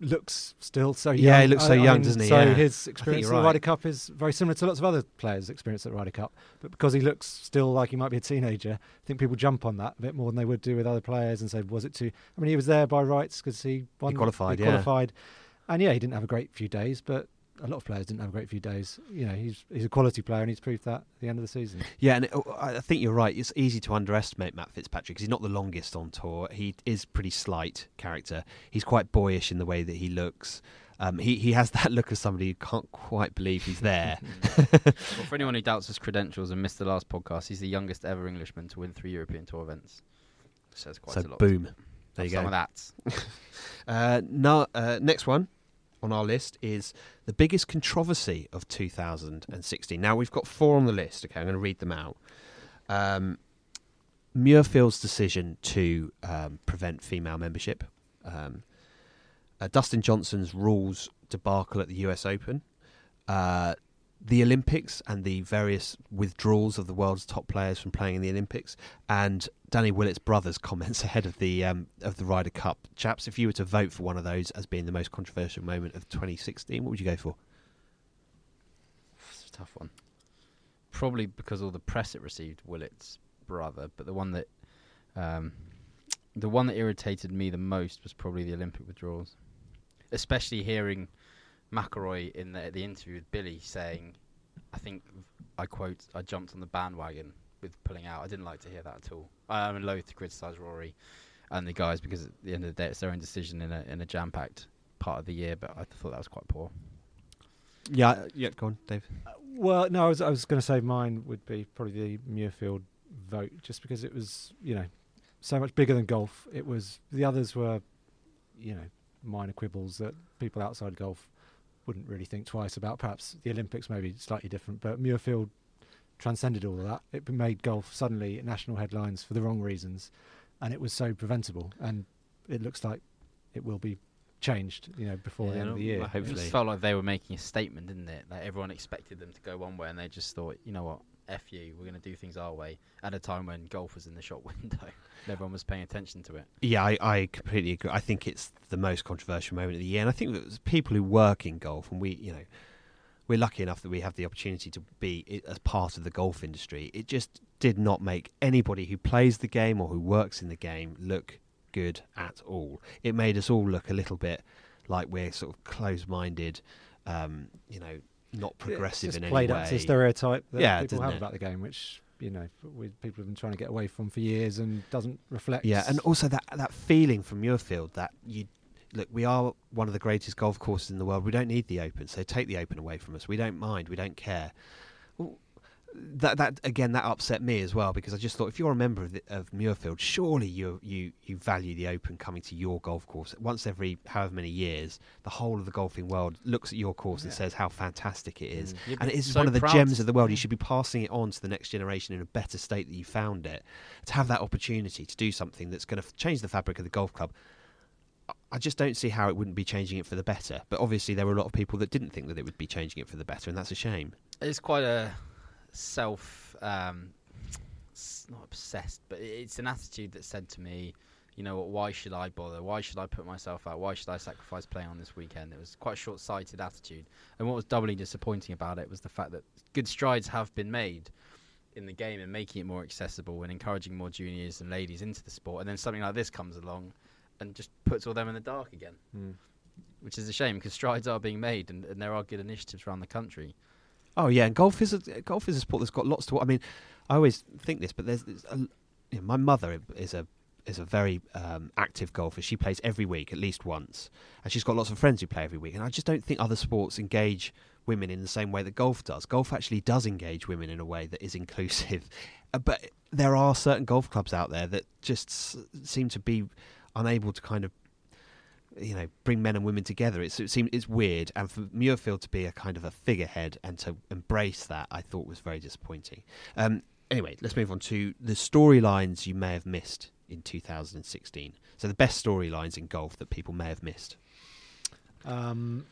looks still so young.
Yeah, he looks so
I- I
young,
mean,
doesn't he?
So
Yeah.
his experience at the. Ryder Cup is very similar to lots of other players' experience at the Ryder Cup. But because he looks still like he might be a teenager, I think people jump on that a bit more than they would do with other players and say, "Was it too?" I mean, he was there by rights because he won.
qualified,
He
yeah.
qualified, and yeah, he didn't have a great few days, but. A lot of players didn't have a great few days. You know, he's he's a quality player, and he's proved that at the end of the season.
Yeah, and it, oh, I I think you're right. It's easy to underestimate Matt Fitzpatrick because he's not the longest on tour. He is pretty slight character. He's quite boyish in the way that he looks. Um, he he has that look of somebody who can't quite believe he's there.
well, for anyone who doubts his credentials and missed the last podcast he's the youngest ever Englishman to win three European Tour events says quite
so
a lot
boom, there you
Have some
go.
of that
Uh, no, uh, next one on our list is the biggest controversy of 2016. Now we've got four on the list. Okay, I'm going to read them out. Um, Muirfield's decision to um, prevent female membership, um, uh, Dustin Johnson's rules debacle at the U.S. Open, uh, the Olympics and the various withdrawals of the world's top players from playing in the Olympics, and Danny Willett's brother's comments ahead of the um, of the Ryder Cup. Chaps, if you were to vote for one of those as being the most controversial moment of 2016, what would you go for?
It's a tough one. Probably because all the press it received, Willett's brother, but the one that um, the one that irritated me the most was probably the Olympic withdrawals, especially hearing McIlroy in the, the interview with Billy saying, "I think I quote, I jumped on the bandwagon with pulling out. I didn't like to hear that at all. I'm loath to criticise Rory and the guys because at the end of the day, it's their own decision in a in a jam-packed part of the year. But I thought that was quite poor.
Yeah, yeah, go on, Dave.
Uh, well, no, I was I was going to say mine would be probably the Muirfield vote, just because it was you know so much bigger than golf. It was the others were, you know, minor quibbles that people outside golf wouldn't really think twice about. Perhaps the Olympics maybe slightly different, but Muirfield transcended all of that. It made golf suddenly national headlines for the wrong reasons, and it was so preventable. And it looks like it will be changed, you know, before
Yeah,
the end of the year.
It
hopefully.
just felt like they were making a statement, didn't it? Like everyone expected them to go one way, and they just thought, you know what, f you, we're going to do things our way. At a time when golf was in the shop window, everyone was paying attention to it.
Yeah, I, I completely agree. I think it's the most controversial moment of the year, and I think that people who work in golf, and we, you know, we're lucky enough that we have the opportunity to be as part of the golf industry. It just did not make anybody who plays the game or who works in the game look good at all. It made us all look a little bit like we're sort of closed-minded, um, you know, not progressive in any
played
way.
up to stereotype that
Yeah,
people have
it?
about the game, which you know we, people have been trying to get away from for years and doesn't reflect.
Yeah, and also that that feeling from Muirfield that you look, we are one of the greatest golf courses in the world. We don't need the Open, so take the Open away from us. We don't mind. We don't care. That that again that upset me as well because I just thought if you're a member of, the, of Muirfield, surely you you you value the Open coming to your golf course once every however many years. The whole of the golfing world looks at your course and says how fantastic it is.
Mm.
And it is
so
one of the gems of the world.
yeah.
You should be passing it on to the next generation in a better state that you found it. To have that opportunity to do something that's going to change the fabric of the golf club, I just don't see how it wouldn't be changing it for the better. But obviously, there were a lot of people that didn't think that it would be changing it for the better, and that's a shame.
It's quite a self, um, not obsessed, but it's an attitude that said to me, you know what, why should I bother? Why should I put myself out? Why should I sacrifice playing on this weekend? It was quite a short sighted attitude. And what was doubly disappointing about it was the fact that good strides have been made in the game and making it more accessible and encouraging more juniors and ladies into the sport. And then something like this comes along and just puts all them in the dark again,
Mm.
which is a shame because strides are being made and, and there are good initiatives around the country.
Oh yeah, and golf is a golf is a sport that's got lots to. I mean, I always think this, but there's, there's a, you know, my mother is a is a very um, active golfer. She plays every week at least once, and she's got lots of friends who play every week. And I just don't think other sports engage women in the same way that golf does. Golf actually does engage women in a way that is inclusive, Uh, but there are certain golf clubs out there that just s- seem to be unable to kind of you know bring men and women together. It's, it seems it's weird. And for muirfield to be a kind of a figurehead and to embrace that i thought was very disappointing. Um, anyway let's move on to the storylines you may have missed in 2016 so the best storylines in golf that people may have missed.
Um,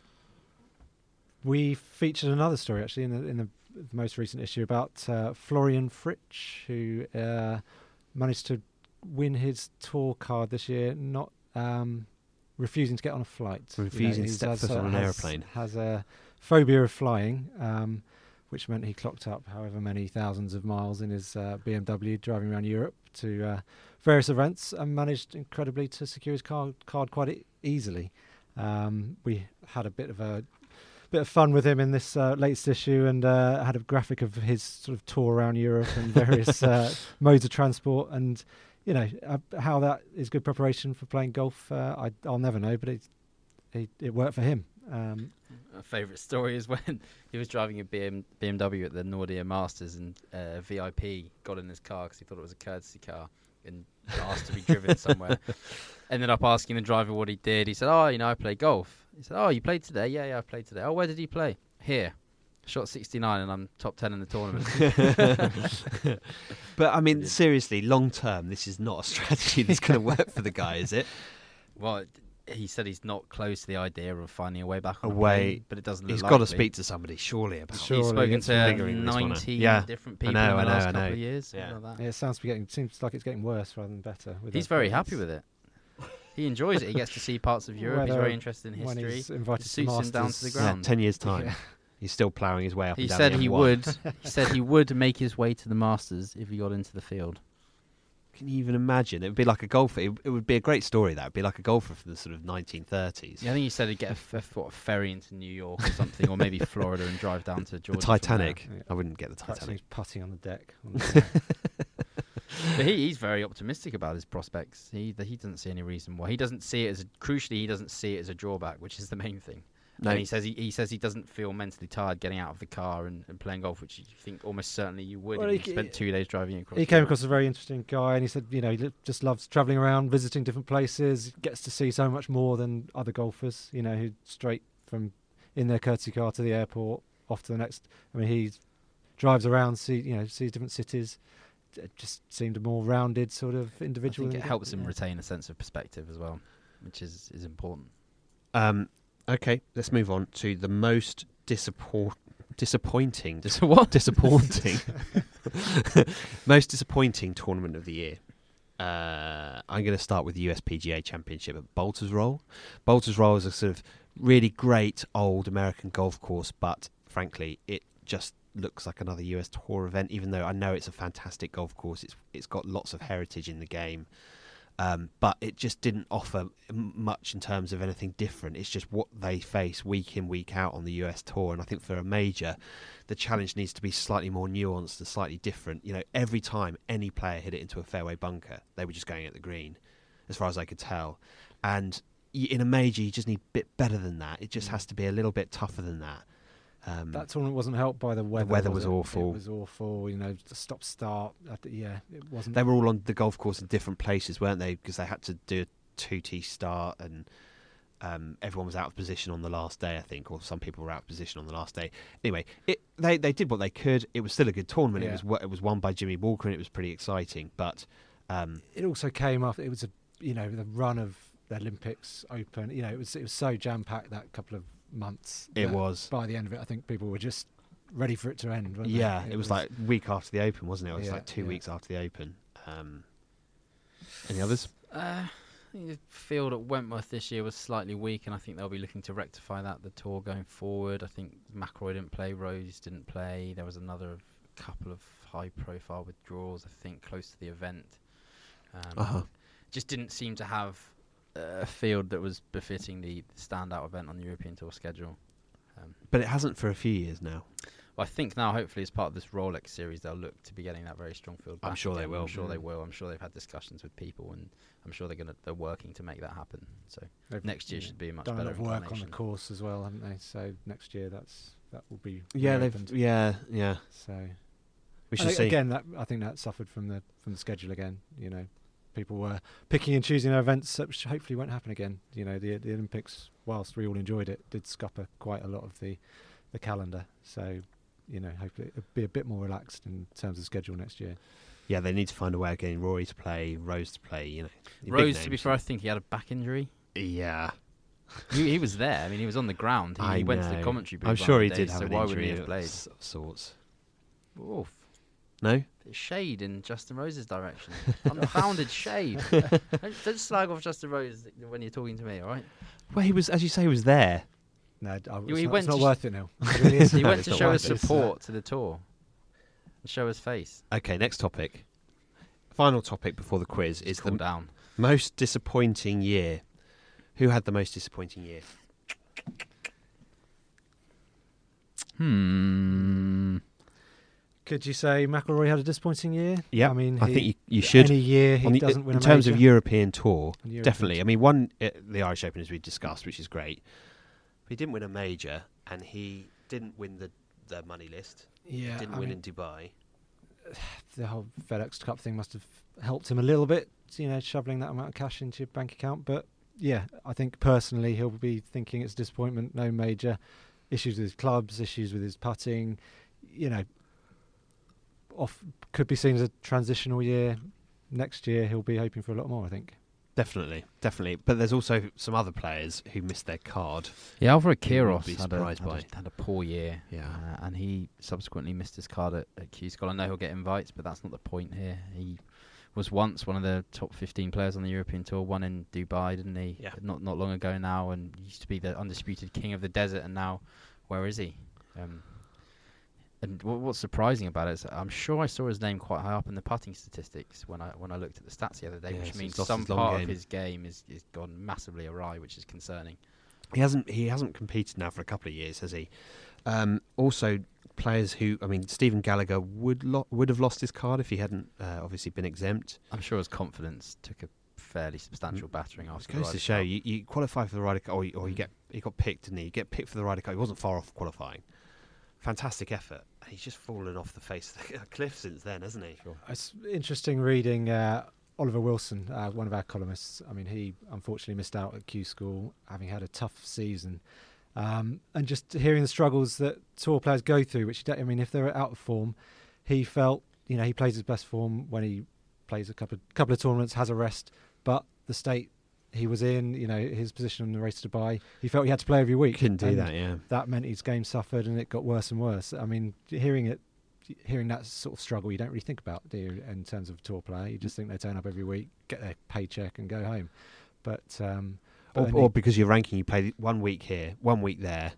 we featured another story actually in the in the most recent issue about uh, Florian Fritsch, who uh, managed to win his tour card this year, not um, refusing to get on a flight. You know,
Refusing to step foot
uh,
on an aeroplane.
Has a phobia of flying. Um, which meant he clocked up however many thousands of miles in his uh, BMW driving around Europe to uh, various events and managed incredibly to secure his card, card quite e- easily. Um, we had a bit of a bit of fun with him in this uh, latest issue and uh, had a graphic of his sort of tour around Europe and various uh, modes of transport and you know uh, how that is good preparation for playing golf. Uh, I, I'll never know, but it, it, it worked for him. Um,
A favourite story is when he was driving a BM, BMW at the Nordea Masters and uh, VIP got in his car because he thought it was a courtesy car and asked to be driven somewhere. Ended up asking the driver what he did. He said, "Oh, you know, I play golf." He said, "Oh, you played today? Yeah, yeah, I played today. Oh, where did you play? Here." Shot 69 and I'm top 10 in the tournament.
but i mean seriously long term this is not a strategy that's going to work for the guy is it
well, he said he's not close to the idea of finding a way back on
A way-
plane, but it doesn't.
He's got to speak to somebody, surely, about
Surely
He's spoken to
figuring this one out.
19
Yeah,
different people
know,
in the
know,
last couple of years.
Yeah.
like
Yeah,
that.
it sounds to be getting seems like it's getting worse rather than better. With
He's
their
very happy with it. He enjoys it. He gets to see parts of Europe. He's very interested in
When
history.
he's invited
It
to
suits him down to the
Masters-
Yeah,
ground.
ten years time.
Yeah.
He's still ploughing his way up.
He
and down
said
the
he
M1.
would. he said he would make his way to the Masters if he got into the field.
Can you even imagine? It would be like a golfer. It, it would be a great story. That would be like a golfer from the sort of 1930s.
Yeah, I think he said he'd get a, f- a f- what, a ferry into New York or something, or maybe Florida and drive down to Georgia. from there.
Titanic.
Yeah.
I wouldn't get the
Perhaps
Titanic.
he's putting on the deck. on the-
But he, he's very optimistic about his prospects. He that he doesn't see any reason why. He doesn't see it as a, crucially he doesn't see it as a drawback, which is the main thing.
No,
And he says he, he says he doesn't feel mentally tired getting out of the car and, and playing golf, which you think almost certainly you would.
Well,
if
he
spent two days driving across.
he came across a very interesting guy, and he said, you know, he just loves travelling around, visiting different places. Gets to see so much more than other golfers. You know, who straight from in their courtesy car to the airport, off to the next. I mean, he drives around, see you know, sees different cities. It just seemed a more rounded sort of individual.
I
think
it helps him
yeah.
retain a sense of perspective as well, which is is important.
Um, okay, let's move on to the most disappoint disappointing.
Just what?
disappointing. most disappointing tournament of the year. Uh, I'm going to start with the USPGA Championship at Baltusrol. Bolter's Roll is a sort of really great old American golf course, but frankly, it just looks like another US Tour event. Even though I know it's a fantastic golf course, it's it's got lots of heritage in the game. Um, but it just didn't offer m- much in terms of anything different. It's just what they face week in, week out on the US tour. And I think for a major, the challenge needs to be slightly more nuanced and slightly different. You know, every time any player hit it into a fairway bunker, they were just going at the green, as far as I could tell. And in a major, you just need a bit better than that. It just
Mm.
has to be a little bit tougher than that. Um,
That tournament wasn't helped by the weather.
The weather was
it?
awful.
It was awful. You know, the stop start. Yeah, it wasn't.
they were all on the golf course in different places, weren't they? Because they had to do a two tee start, and um, everyone was out of position on the last day, I think, or some people were out of position on the last day. Anyway, it, they they did what they could. It was still a good tournament. It was it was won by Jimmy Walker, and it was pretty exciting. But um,
it also came after it was a you know the run of the Olympics Open. You know, it was it was so jam packed that couple of months.
it was.
By the end of it, I think people were just ready for it to end. weren't they?
Yeah, it, was, like week after the Open, wasn't it? It was
Yeah,
like two
yeah.
weeks after the Open. Um, any others?
Uh, I think the field at Wentworth this year was slightly weak, and I think they'll be looking to rectify that the tour going forward. I think McIlroy didn't play, Rose didn't play. There was another couple of high-profile withdrawals, I think, close to the event. Um,
Uh-huh.
Just didn't seem to have a field that was befitting the standout event on the European Tour schedule. Um,
But it hasn't for a few years now.
well, I think now, hopefully, as part of this Rolex series, they'll look to be getting that very strong field.
I'm
back
sure they will.
I'm sure they
Mm.
will. I'm sure they've had discussions with people, and I'm sure they're gonna they're working to make that happen. So
They've,
next year
yeah,
should be a much
done a
better
lot of work on the course as well, haven't they? So next year, that's that will be
Yeah, they've. Yeah, yeah.
So
We
I
should see.
again. That I think that suffered from the from the schedule again. You know, people were picking and choosing their events, uh, which hopefully won't happen again. You know, the the Olympics, whilst we all enjoyed it, did scupper quite a lot of the the calendar. So you know, hopefully it'll be a bit more relaxed in terms of schedule next year.
Yeah, they need to find a way of getting Rory to play, Rose to play. You know,
Rose, to be fair, I think he had a back injury.
Yeah,
he, he was there. I mean, he was on the ground. He,
I
he went to the commentary booth.
I'm sure he
the
did have
so
an
why
injury
wouldn't he
of
have played?
s- sorts.
Oof.
No,
Bit shade in Justin Rose's direction. Unfounded shade. don't, don't slag off Justin Rose when you're talking to me, all right?
well, he was, as you say, he was there.
No, I, it's
he
not,
went
it's not
to sh-
worth it now. It really
he went
it's
to show
worth
his
it.
It's,
support to the tour and show his face.
Okay, next topic. Final topic before the quiz
He's
is the
down.
most disappointing year. Who had the most disappointing year?
Hmm.
Could you say McIlroy had a disappointing year?
Yeah,
I mean,
I
he-
think you, you should.
Any year he
the-
doesn't win
in terms
major.
of European tour,
European
definitely.
tour.
I mean, one uh, the Irish Open as we discussed, which is great. But he didn't win a major, and he didn't win the the money list.
yeah,
didn't
I
win
mean,
in Dubai.
the whole FedEx Cup thing must have helped him a little bit, you know, shoveling that amount of cash into your bank account. But yeah, I think personally he'll be thinking it's a disappointment. No major issues with his clubs, issues with his putting. You know, off could be seen as a transitional year. Next year he'll be hoping for a lot more. I think.
definitely, definitely. But there's also some other players who missed their card.
Yeah, Alvaro
You would
Quiros had, a,
surprised
had,
by.
a, had a poor year.
Yeah.
Uh, and he subsequently missed his card at, at Q School. I know he'll get invites, but that's not the point here. He was once one of the top 15 players on the European Tour, won in Dubai, didn't he?
Yeah.
Not not long ago now, and used to be the undisputed king of the desert, and now where is he? Um, and what's surprising about it is I'm sure I saw his name quite high up in the putting statistics when I when I looked at the stats the other day,
Yeah,
which
so
means some part
game.
of his game is, is gone massively awry, which is concerning.
He hasn't he hasn't competed now for a couple of years, has he? Um, also, players who I mean, Stephen Gallacher would lo- would have lost his card if he hadn't uh, obviously been exempt.
I'm sure his confidence took a fairly substantial battering
It
after. the
goes to show you, you qualify for the Ryder Cup, or, you- or you get he got picked, didn't he? You get picked for the Ryder Cup. He wasn't far off qualifying. Fantastic effort. He's just fallen off the face of the cliff since then, hasn't he?
It's interesting reading uh, Oliver Wilson, uh, one of our columnists. I mean, he unfortunately missed out at Q School, having had a tough season. Um, and just hearing the struggles that tour players go through, which I mean, if they're out of form, he felt you know he plays his best form when he plays a couple of, couple of tournaments, has a rest. But the state he was in, you know, his position in the race to Dubai, he felt he had to play every week.
Couldn't do that, yeah.
That meant his game suffered, and it got worse and worse. I mean, hearing it, hearing that sort of struggle, you don't really think about, do you, in terms of tour player? You just think they turn up every week, get their paycheck, and go home. But um, but
Or, or because you're ranking, you play one week here, one week there,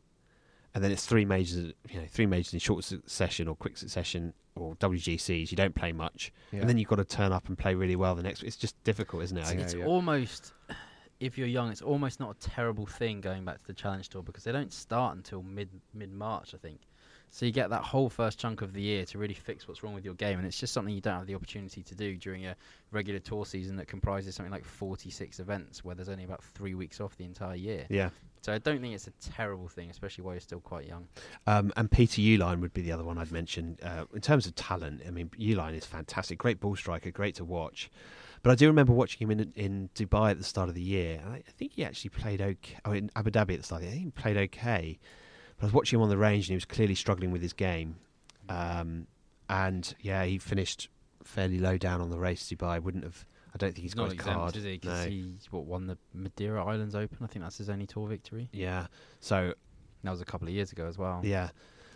and then it's three majors, you know, three majors in short succession or quick succession or WGCs. You don't play much,
yeah.
and then you've got to turn up and play really well the next. It's just difficult, isn't it? I
Yeah,
it's
yeah.
almost, if you're young, it's almost not a terrible thing going back to the Challenge Tour because they don't start until mid mid March, I think. So you get that whole first chunk of the year to really fix what's wrong with your game, and it's just something you don't have the opportunity to do during a regular tour season that comprises something like 46 events, where there's only about three weeks off the entire year.
Yeah.
So I don't think it's a terrible thing, especially while you're still quite young.
Um, and Peter Uihlein would be the other one I'd mention. Uh, in terms of talent, I mean, Uihlein is fantastic. Great ball striker, great to watch. But I do remember watching him in in Dubai at the start of the year. I, I think he actually played okay. Oh, in Abu Dhabi at the start I think he played okay. But I was watching him on the range and he was clearly struggling with his game. Um, and yeah, he finished fairly low down on the race Dubai. Wouldn't have. I don't think he's got
not
his
exempt,
card.
is he?
No.
he what won the Madeira Islands Open. I think that's his only tour victory.
Yeah. So
That was a couple of years ago as well.
Yeah.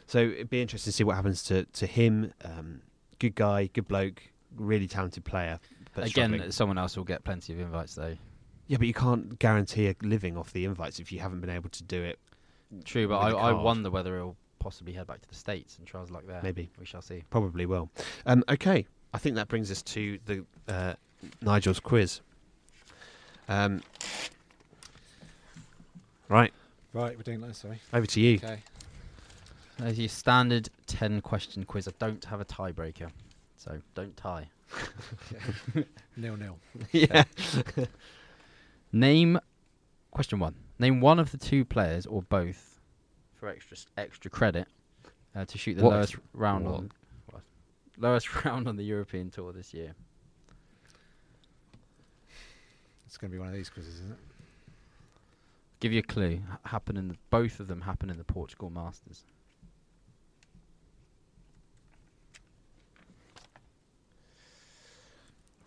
So it'd be interesting to see what happens to, to him. Um, good guy, good bloke, really talented player. But
Again,
struggling.
someone else will get plenty of invites though.
yeah, but you can't guarantee a living off the invites if you haven't been able to do it.
True, but
I,
I,
a
I
card.
wonder whether he'll possibly head back to the states and try his luck there.
Maybe.
we shall see.
Probably will. Um, okay, I think that brings us to the uh, Nigel's quiz. Um, right,
right, we're doing that. Sorry.
over to you.
Okay.
As your standard ten question quiz, I don't have a tiebreaker, so don't tie.
Nil nil.
yeah.
Name question one. Name one of the two players or both for extra extra credit uh, to shoot the
What?
lowest round
What?
on what? lowest round on the European Tour this year.
It's going to be one of these quizzes, isn't it?
Give you a clue. H- happen in the, both of them happen in the Portugal Masters.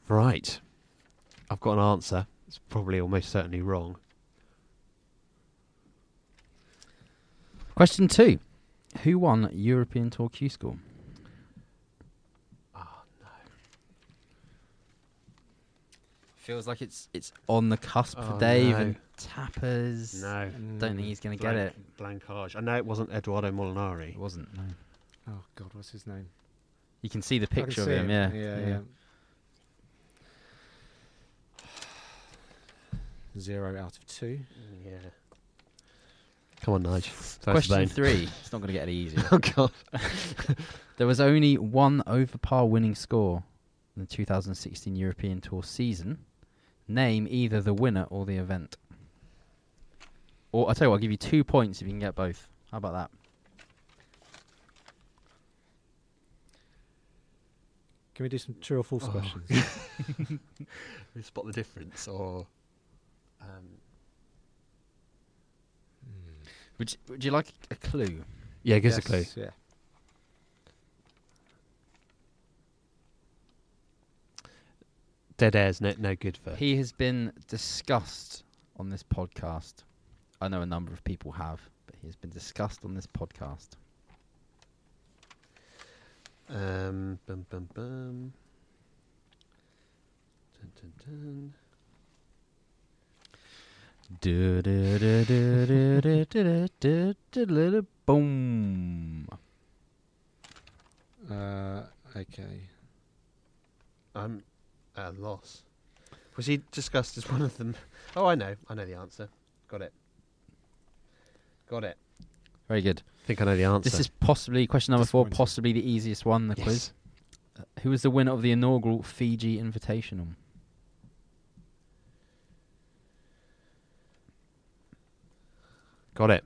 Right. I've got an answer. It's probably almost certainly wrong.
Question two. Who won European Tour Q School? Feels like it's it's on the cusp for
Oh,
Dave
no.
and Tappers.
No.
Don't think he's going to get it.
Blancage. I know it wasn't Eduardo Molinari.
It wasn't. No.
Oh God, what's his name?
You can see the
I can
picture of him.
it.
Yeah.
yeah, yeah. Zero out of two.
Yeah. Come on, Nige. Throw us a
Question three. It's not going to get any easier.
Oh God.
There was only one over par winning score in the 2016 European Tour season. Name either the winner or the event. Or I tell you what, I'll give you two points if you can get both. How about that?
Can we do some true or false
Oh.
questions?
We spot the difference, or um,
Would you, would you like a clue?
yeah, give us a clue.
Yeah.
Dead air's no, no good for.
He has been discussed on this podcast. I know a number of people have, but he has been discussed on this podcast.
Um, bum, bum, bum. Dun, dun, dun.
Boom.
Uh, okay.
I'm at a loss. Was he discussed as one of them? Oh, I know. I know the answer. Got it. Got it.
Very good.
I think I know the answer.
This is possibly question number four, possibly the easiest one in the
Yes.
quiz. Uh, who was the winner of the inaugural Fiji Invitational?
Got it.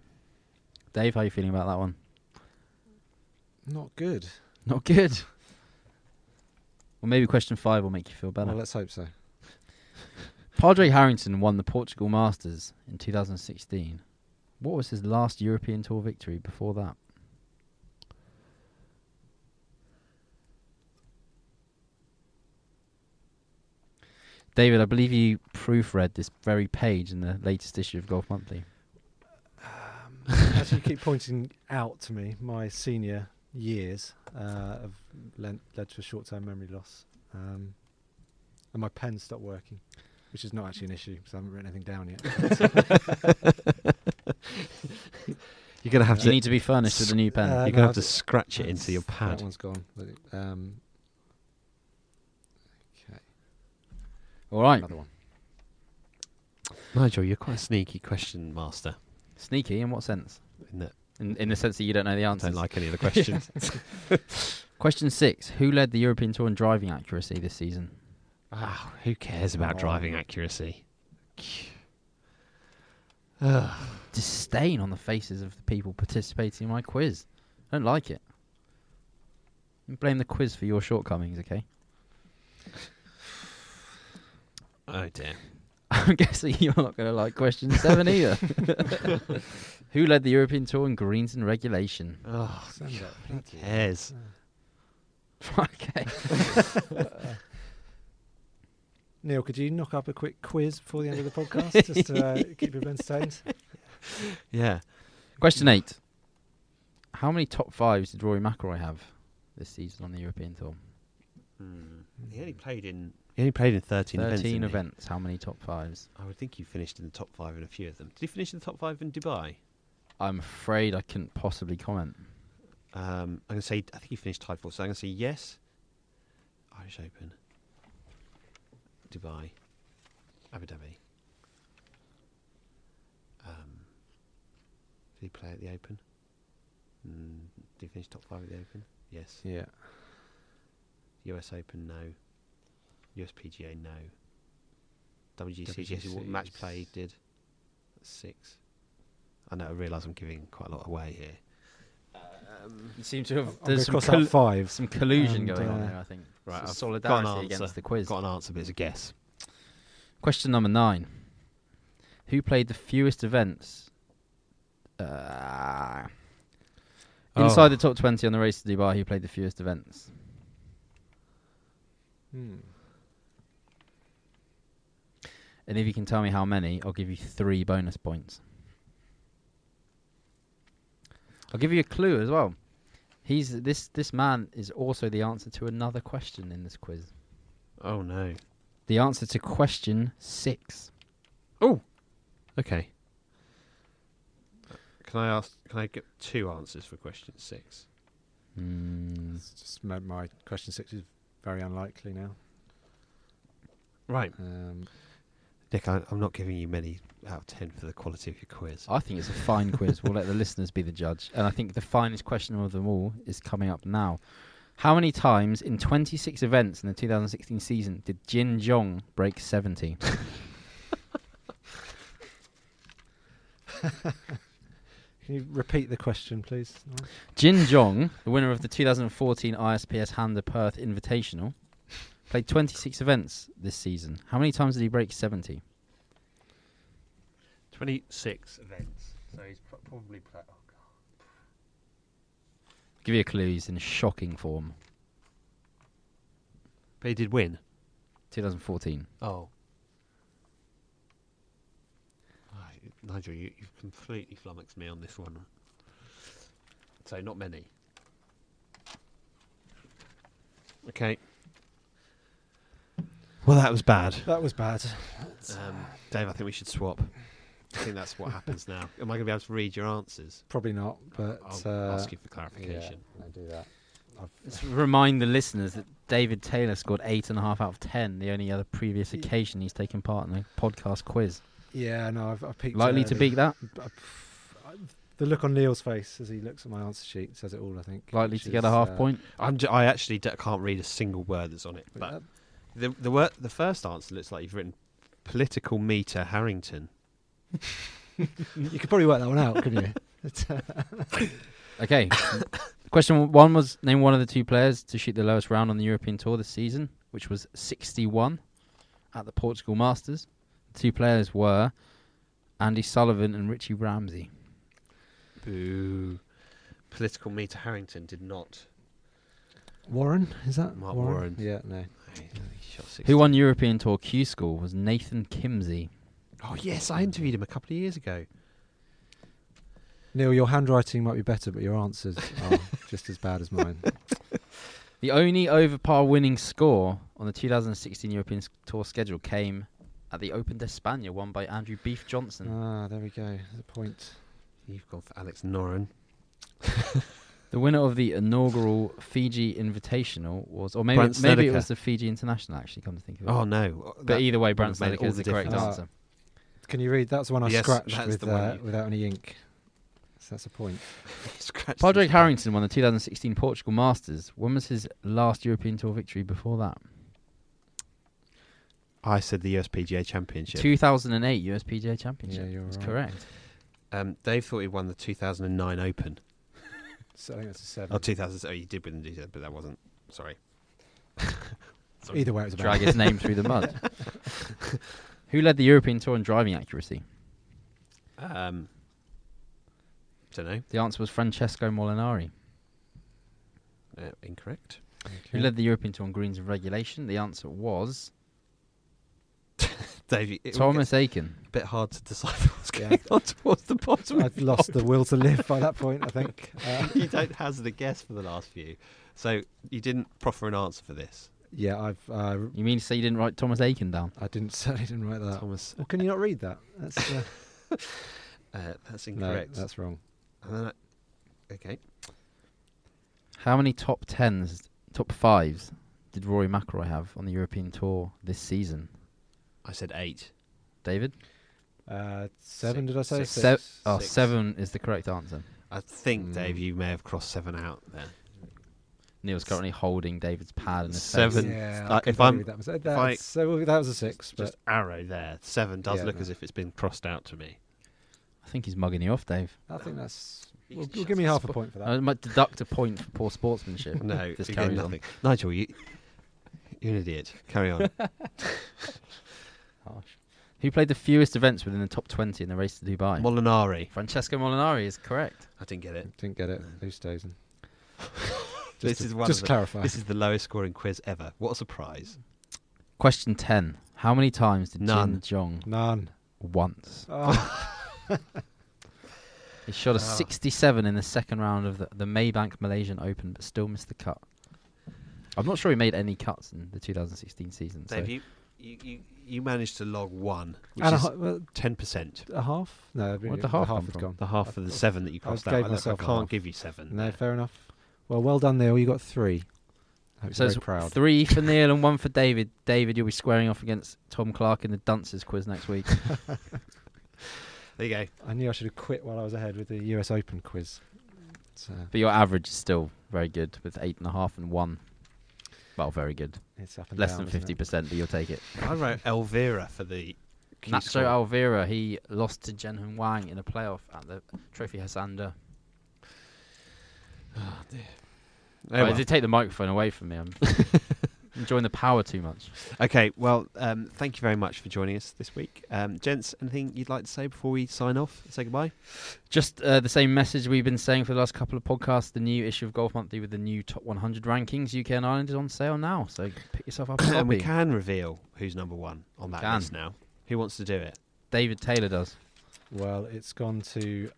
Dave, how are you feeling about that one?
Not good.
Not good. Well, maybe question five will make you feel better.
Well, let's hope so.
Padraig Harrington won the Portugal Masters in 2016. What was his last European Tour victory before that? David, I believe you proofread this very page in the latest issue of Golf Monthly.
Um, as you keep pointing out to me, my senior years uh, have led, led to a short-term memory loss, um, and my pen stopped working, which is not actually an issue because I haven't written anything down yet.
You're gonna have
You
to.
need to be furnished with a new pen.
Uh,
you're
no,
gonna have to scratch it into your pad.
That one's gone. but Um, okay,
All right.
another one.
Nigel, you're quite a sneaky question master.
Sneaky in what sense?
In that
In, in the sense that you don't know the
I don't like any of the questions.
Question six: Who led the European Tour in driving accuracy this season?
Ah, who cares about
Oh.
driving accuracy? Ugh.
Disdain on the faces of the people participating in my quiz. I don't like it. You blame the quiz for your shortcomings, okay?
oh dear.
I'm guessing you're not going to like question seven either. Who led the European Tour in greens and regulation?
Oh,
Send
who cares?
okay.
Neil, could you knock up a quick quiz before the end of the podcast, just to uh, keep people entertained?
Yeah.
Question eight: How many top fives did Rory McIlroy have this season on the European Tour?
Hmm. He only played in. He only played in thirteen, events.
Thirteen events. How many top fives?
I would think you finished in the top five in a few of them. Did he finish in the top five in Dubai?
I'm afraid I couldn't possibly comment.
Um, I'm gonna say. I think he finished tied fourth. So I'm gonna say yes. Irish Open. Dubai. Abu Dhabi. Um, did he play at the Open? Mm, did he finish top five at the Open? Yes.
Yeah.
US Open, no. USPGA, no. WGC, yes, he match play did. That's six. I know. I realise I'm giving quite a lot away here. Um,
You seem to have
I'm
there's some, col-
five.
some collusion
And,
going on
uh,
there. I think
right,
Some
I've
solidarity
an
against the quiz.
Got an answer, but it's a guess.
Question number nine: Who played the fewest events? Uh, inside
Oh.
the top twenty on the race to Dubai, who played the fewest events?
Hmm.
And if you can tell me how many, I'll give you three bonus points. I'll give you a clue as well. He's this this man is also the answer to another question in this quiz.
Oh no.
The answer to question six. Oh.
Okay. Can I ask? Can I get two answers for question six?
Mm,
It's just my, my question six is very unlikely now.
Right,
Um,
Nick. I, I'm not giving you many out of ten for the quality of your quiz.
I think it's a fine quiz. We'll let the listeners be the judge. And I think the finest question of them all is coming up now. How many times in 26 events in the 2016 season did Jin Jeong break 70?
can you repeat the question, please?
Jin Jeong, the winner of the 2014 ISPS Handa Perth Invitational, played 26 events this season. How many times did he break 70?
Twenty-six events. So he's pro- probably played. Oh god.
Give you a clue, he's in shocking form.
But he did win.
2014.
Oh. Right, Nigel, you, you've completely flummoxed me on this one. So, not many. Okay. Well, that was bad.
That was bad.
Um, Dave, I think we should swap. I think that's what happens now. Am I going to be able to read your answers?
Probably not, but
I'll
uh,
ask you for clarification.
Yeah, I do that. I've,
Let's remind the listeners that David Taylor scored eight and a half out of ten. The only other previous occasion he's taken part in a podcast quiz.
yeah, no, I've, I've peaked.
Likely to
early.
beat that.
I- I- The look on Neil's face as he looks at my answer sheet says it all. I think.
Likely
which
to get a half
uh,
point.
I'm j- I actually d- can't read a single word that's on it.
but
But
that-
the the word, the first answer looks like you've written political meter Harrington.
you could probably work that one out, couldn't you? It's, uh,
Okay. Question one was name one of the two players to shoot the lowest round on the European Tour this season, which was 61 at the Portugal Masters. The two players were Andy Sullivan and Richie Ramsay.
Boo. Political meter Harrington did not.
Warren is that
Marc Warren.
Yeah, no.
He shot 60.
Who won European Tour Q School was Nathan Kimsey.
Oh yes, I interviewed him a couple of years ago.
Neil, your handwriting might be better, but your answers are just as bad as mine.
The only over par winning score on the 2016 European Tour schedule came at the Open d'Espagne, won by Andrew Beef Johnston.
ah, there we go. There's a point.
You've gone for Alex Noren.
The winner of the inaugural Fiji Invitational was, or maybe
Brant
maybe it was the Fiji International. Actually, come to think of it.
Oh no!
but
That-
either way,
would
Brant
have made
Snedeker
all
is the
the
correct
difference.
answer.
Can you read? That's the one I
Yes,
scratched
that's
with
the one
uh,
you-
without any ink. So that's a point.
Scratch
Padraig
the-
Harrington won the 2016 Portugal Masters. When was his last European Tour victory before that?
I said the USPGA Championship.
2008 USPGA Championship.
Yeah, you're
That's
right.
correct.
Um, Dave thought he won the 2009 Open.
So I think that's a seven.
Oh, 2000. Oh, you did win the but that wasn't. Sorry. Sorry.
Either way, it was about.
Drag his name through the mud. Who led the European Tour in driving accuracy?
Um, don't know.
The answer was Francesco Molinari.
Uh, incorrect.
Who led the European Tour on greens and regulation? The answer was
Dave, it
Thomas Aiken.
a bit hard to decipher what's
Yeah.
going on towards the bottom.
I've lost the will to live by that point. I think. Uh,
you don't hazard a guess for the last few, so you didn't proffer an answer for this.
yeah, I've. Uh,
You mean to say you didn't write Thomas Aiken down?
I didn't certainly didn't write that.
Thomas,
Well, can you not read that? That's uh,
uh, that's
no,
incorrect.
that's wrong.
And then I- okay.
How many top tens, top fives, did Rory McIlroy have on the European Tour this season?
I said eight.
David?
Uh, seven?
Six-
did I say?
six.
Six.
Se- oh,
Six.
seven is the correct answer.
I think, Dave,
Mm.
you may have crossed seven out there.
Neil's currently holding David's pad in his
Seven.
face.
Yeah,
Uh,
I can
if I'm-
read that. was- uh,
I-
that's- so that was a six, but
Just arrow there. Seven does
Yeah,
look
no.
as if it's been crossed out to me.
I think he's mugging you off, Dave.
I think that's.
You
Well,
can
well,
shut
give me
the
half a
spot.
point for that.
I might deduct a point for poor sportsmanship.
No,
if this
you're getting
carries on.
nothing. Nigel, you, you're an idiot. Carry on.
Harsh. Who played the fewest events within the top 20 in the race to Dubai?
Molinari.
Francesco Molinari is correct.
I didn't get it.
Didn't get it.
No.
Who's Dazen?
This
to-
is one
just
of the-
clarify.
This is the lowest scoring quiz ever. What a surprise.
Question 10. How many times did
None.
Jin Jeong
None.
once?
Oh,
He shot a
Ah.
67 in the second round of the, the Maybank Malaysian Open, but still missed the cut. I'm not sure he made any cuts in the 2016 season. So
you, you, you, you managed to log one, which
and
is 10%.
a half? No,
Where'd the
the
half
half had gone.
The half of the seven that you crossed
gave
out. I, look, I can't give you seven.
No, fair enough. Well, well done, Neil. You got three. I hope
So
very proud.
three for Neil and one for David. David, you'll be squaring off against Tom Clark in the Dunces quiz next week.
There you go.
I knew I should have quit while I was ahead with the US Open quiz. It's, uh,
but your average is still very good with eight and a half and one. Well, very good.
it's up and
Less
down,
than fifty percent, but you'll take it.
I wrote Elvira for the Q
Nacho
score.
Elvira, he lost to Jeunghun Wang in a playoff at the Trophy Hasander.
Oh, dear. Oh,
Oh,
well.
did take the microphone away from me. I'm Enjoying the power too much.
Okay, well, um, thank you very much for joining us this week. Um, gents, anything you'd like to say before we sign off? Say goodbye?
Just uh, the same message we've been saying for the last couple of podcasts. The new issue of Golf Monthly with the new top 100 rankings, UK and Ireland, is on sale now. So pick yourself up
and we can reveal who's number one on that
Can.
list now. Who wants to do it?
David Taylor does.
Well, it's gone to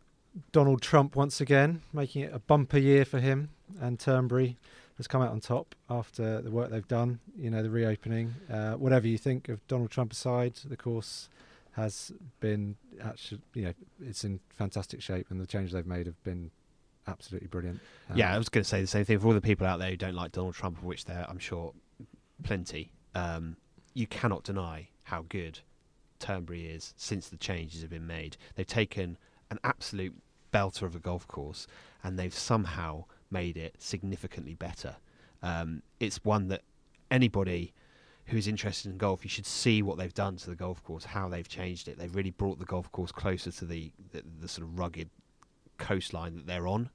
Donald Trump once again, making it a bumper year for him. And Turnberry has come out on top after the work they've done. You know, the reopening. Uh, whatever you think of Donald Trump aside, the course has been actually, you know, it's in fantastic shape, and the changes they've made have been absolutely brilliant. Um,
yeah, I was going to say the same thing for all the people out there who don't like Donald Trump, of which there, I'm sure, plenty. Um, you cannot deny how good Turnberry is since the changes have been made. They've taken an absolute belter of a golf course and they've somehow made it significantly better. Um, it's one that anybody who's interested in golf, you should see what they've done to the golf course, how they've changed it. They've really brought the golf course closer to the, the, the sort of rugged coastline that they're on.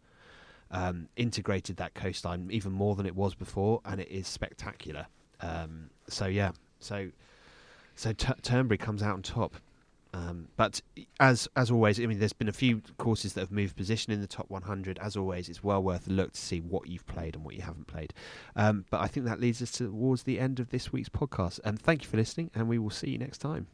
Um, integrated that coastline even more than it was before, and it is spectacular. Um, so yeah, so so T- Turnberry comes out on top. Um, but as as always, I mean, there's been a few courses that have moved position in the top 100. As always, it's well worth a look to see what you've played and what you haven't played. Um, but I think that leads us towards the end of this week's podcast. And thank you for listening, and we will see you next time.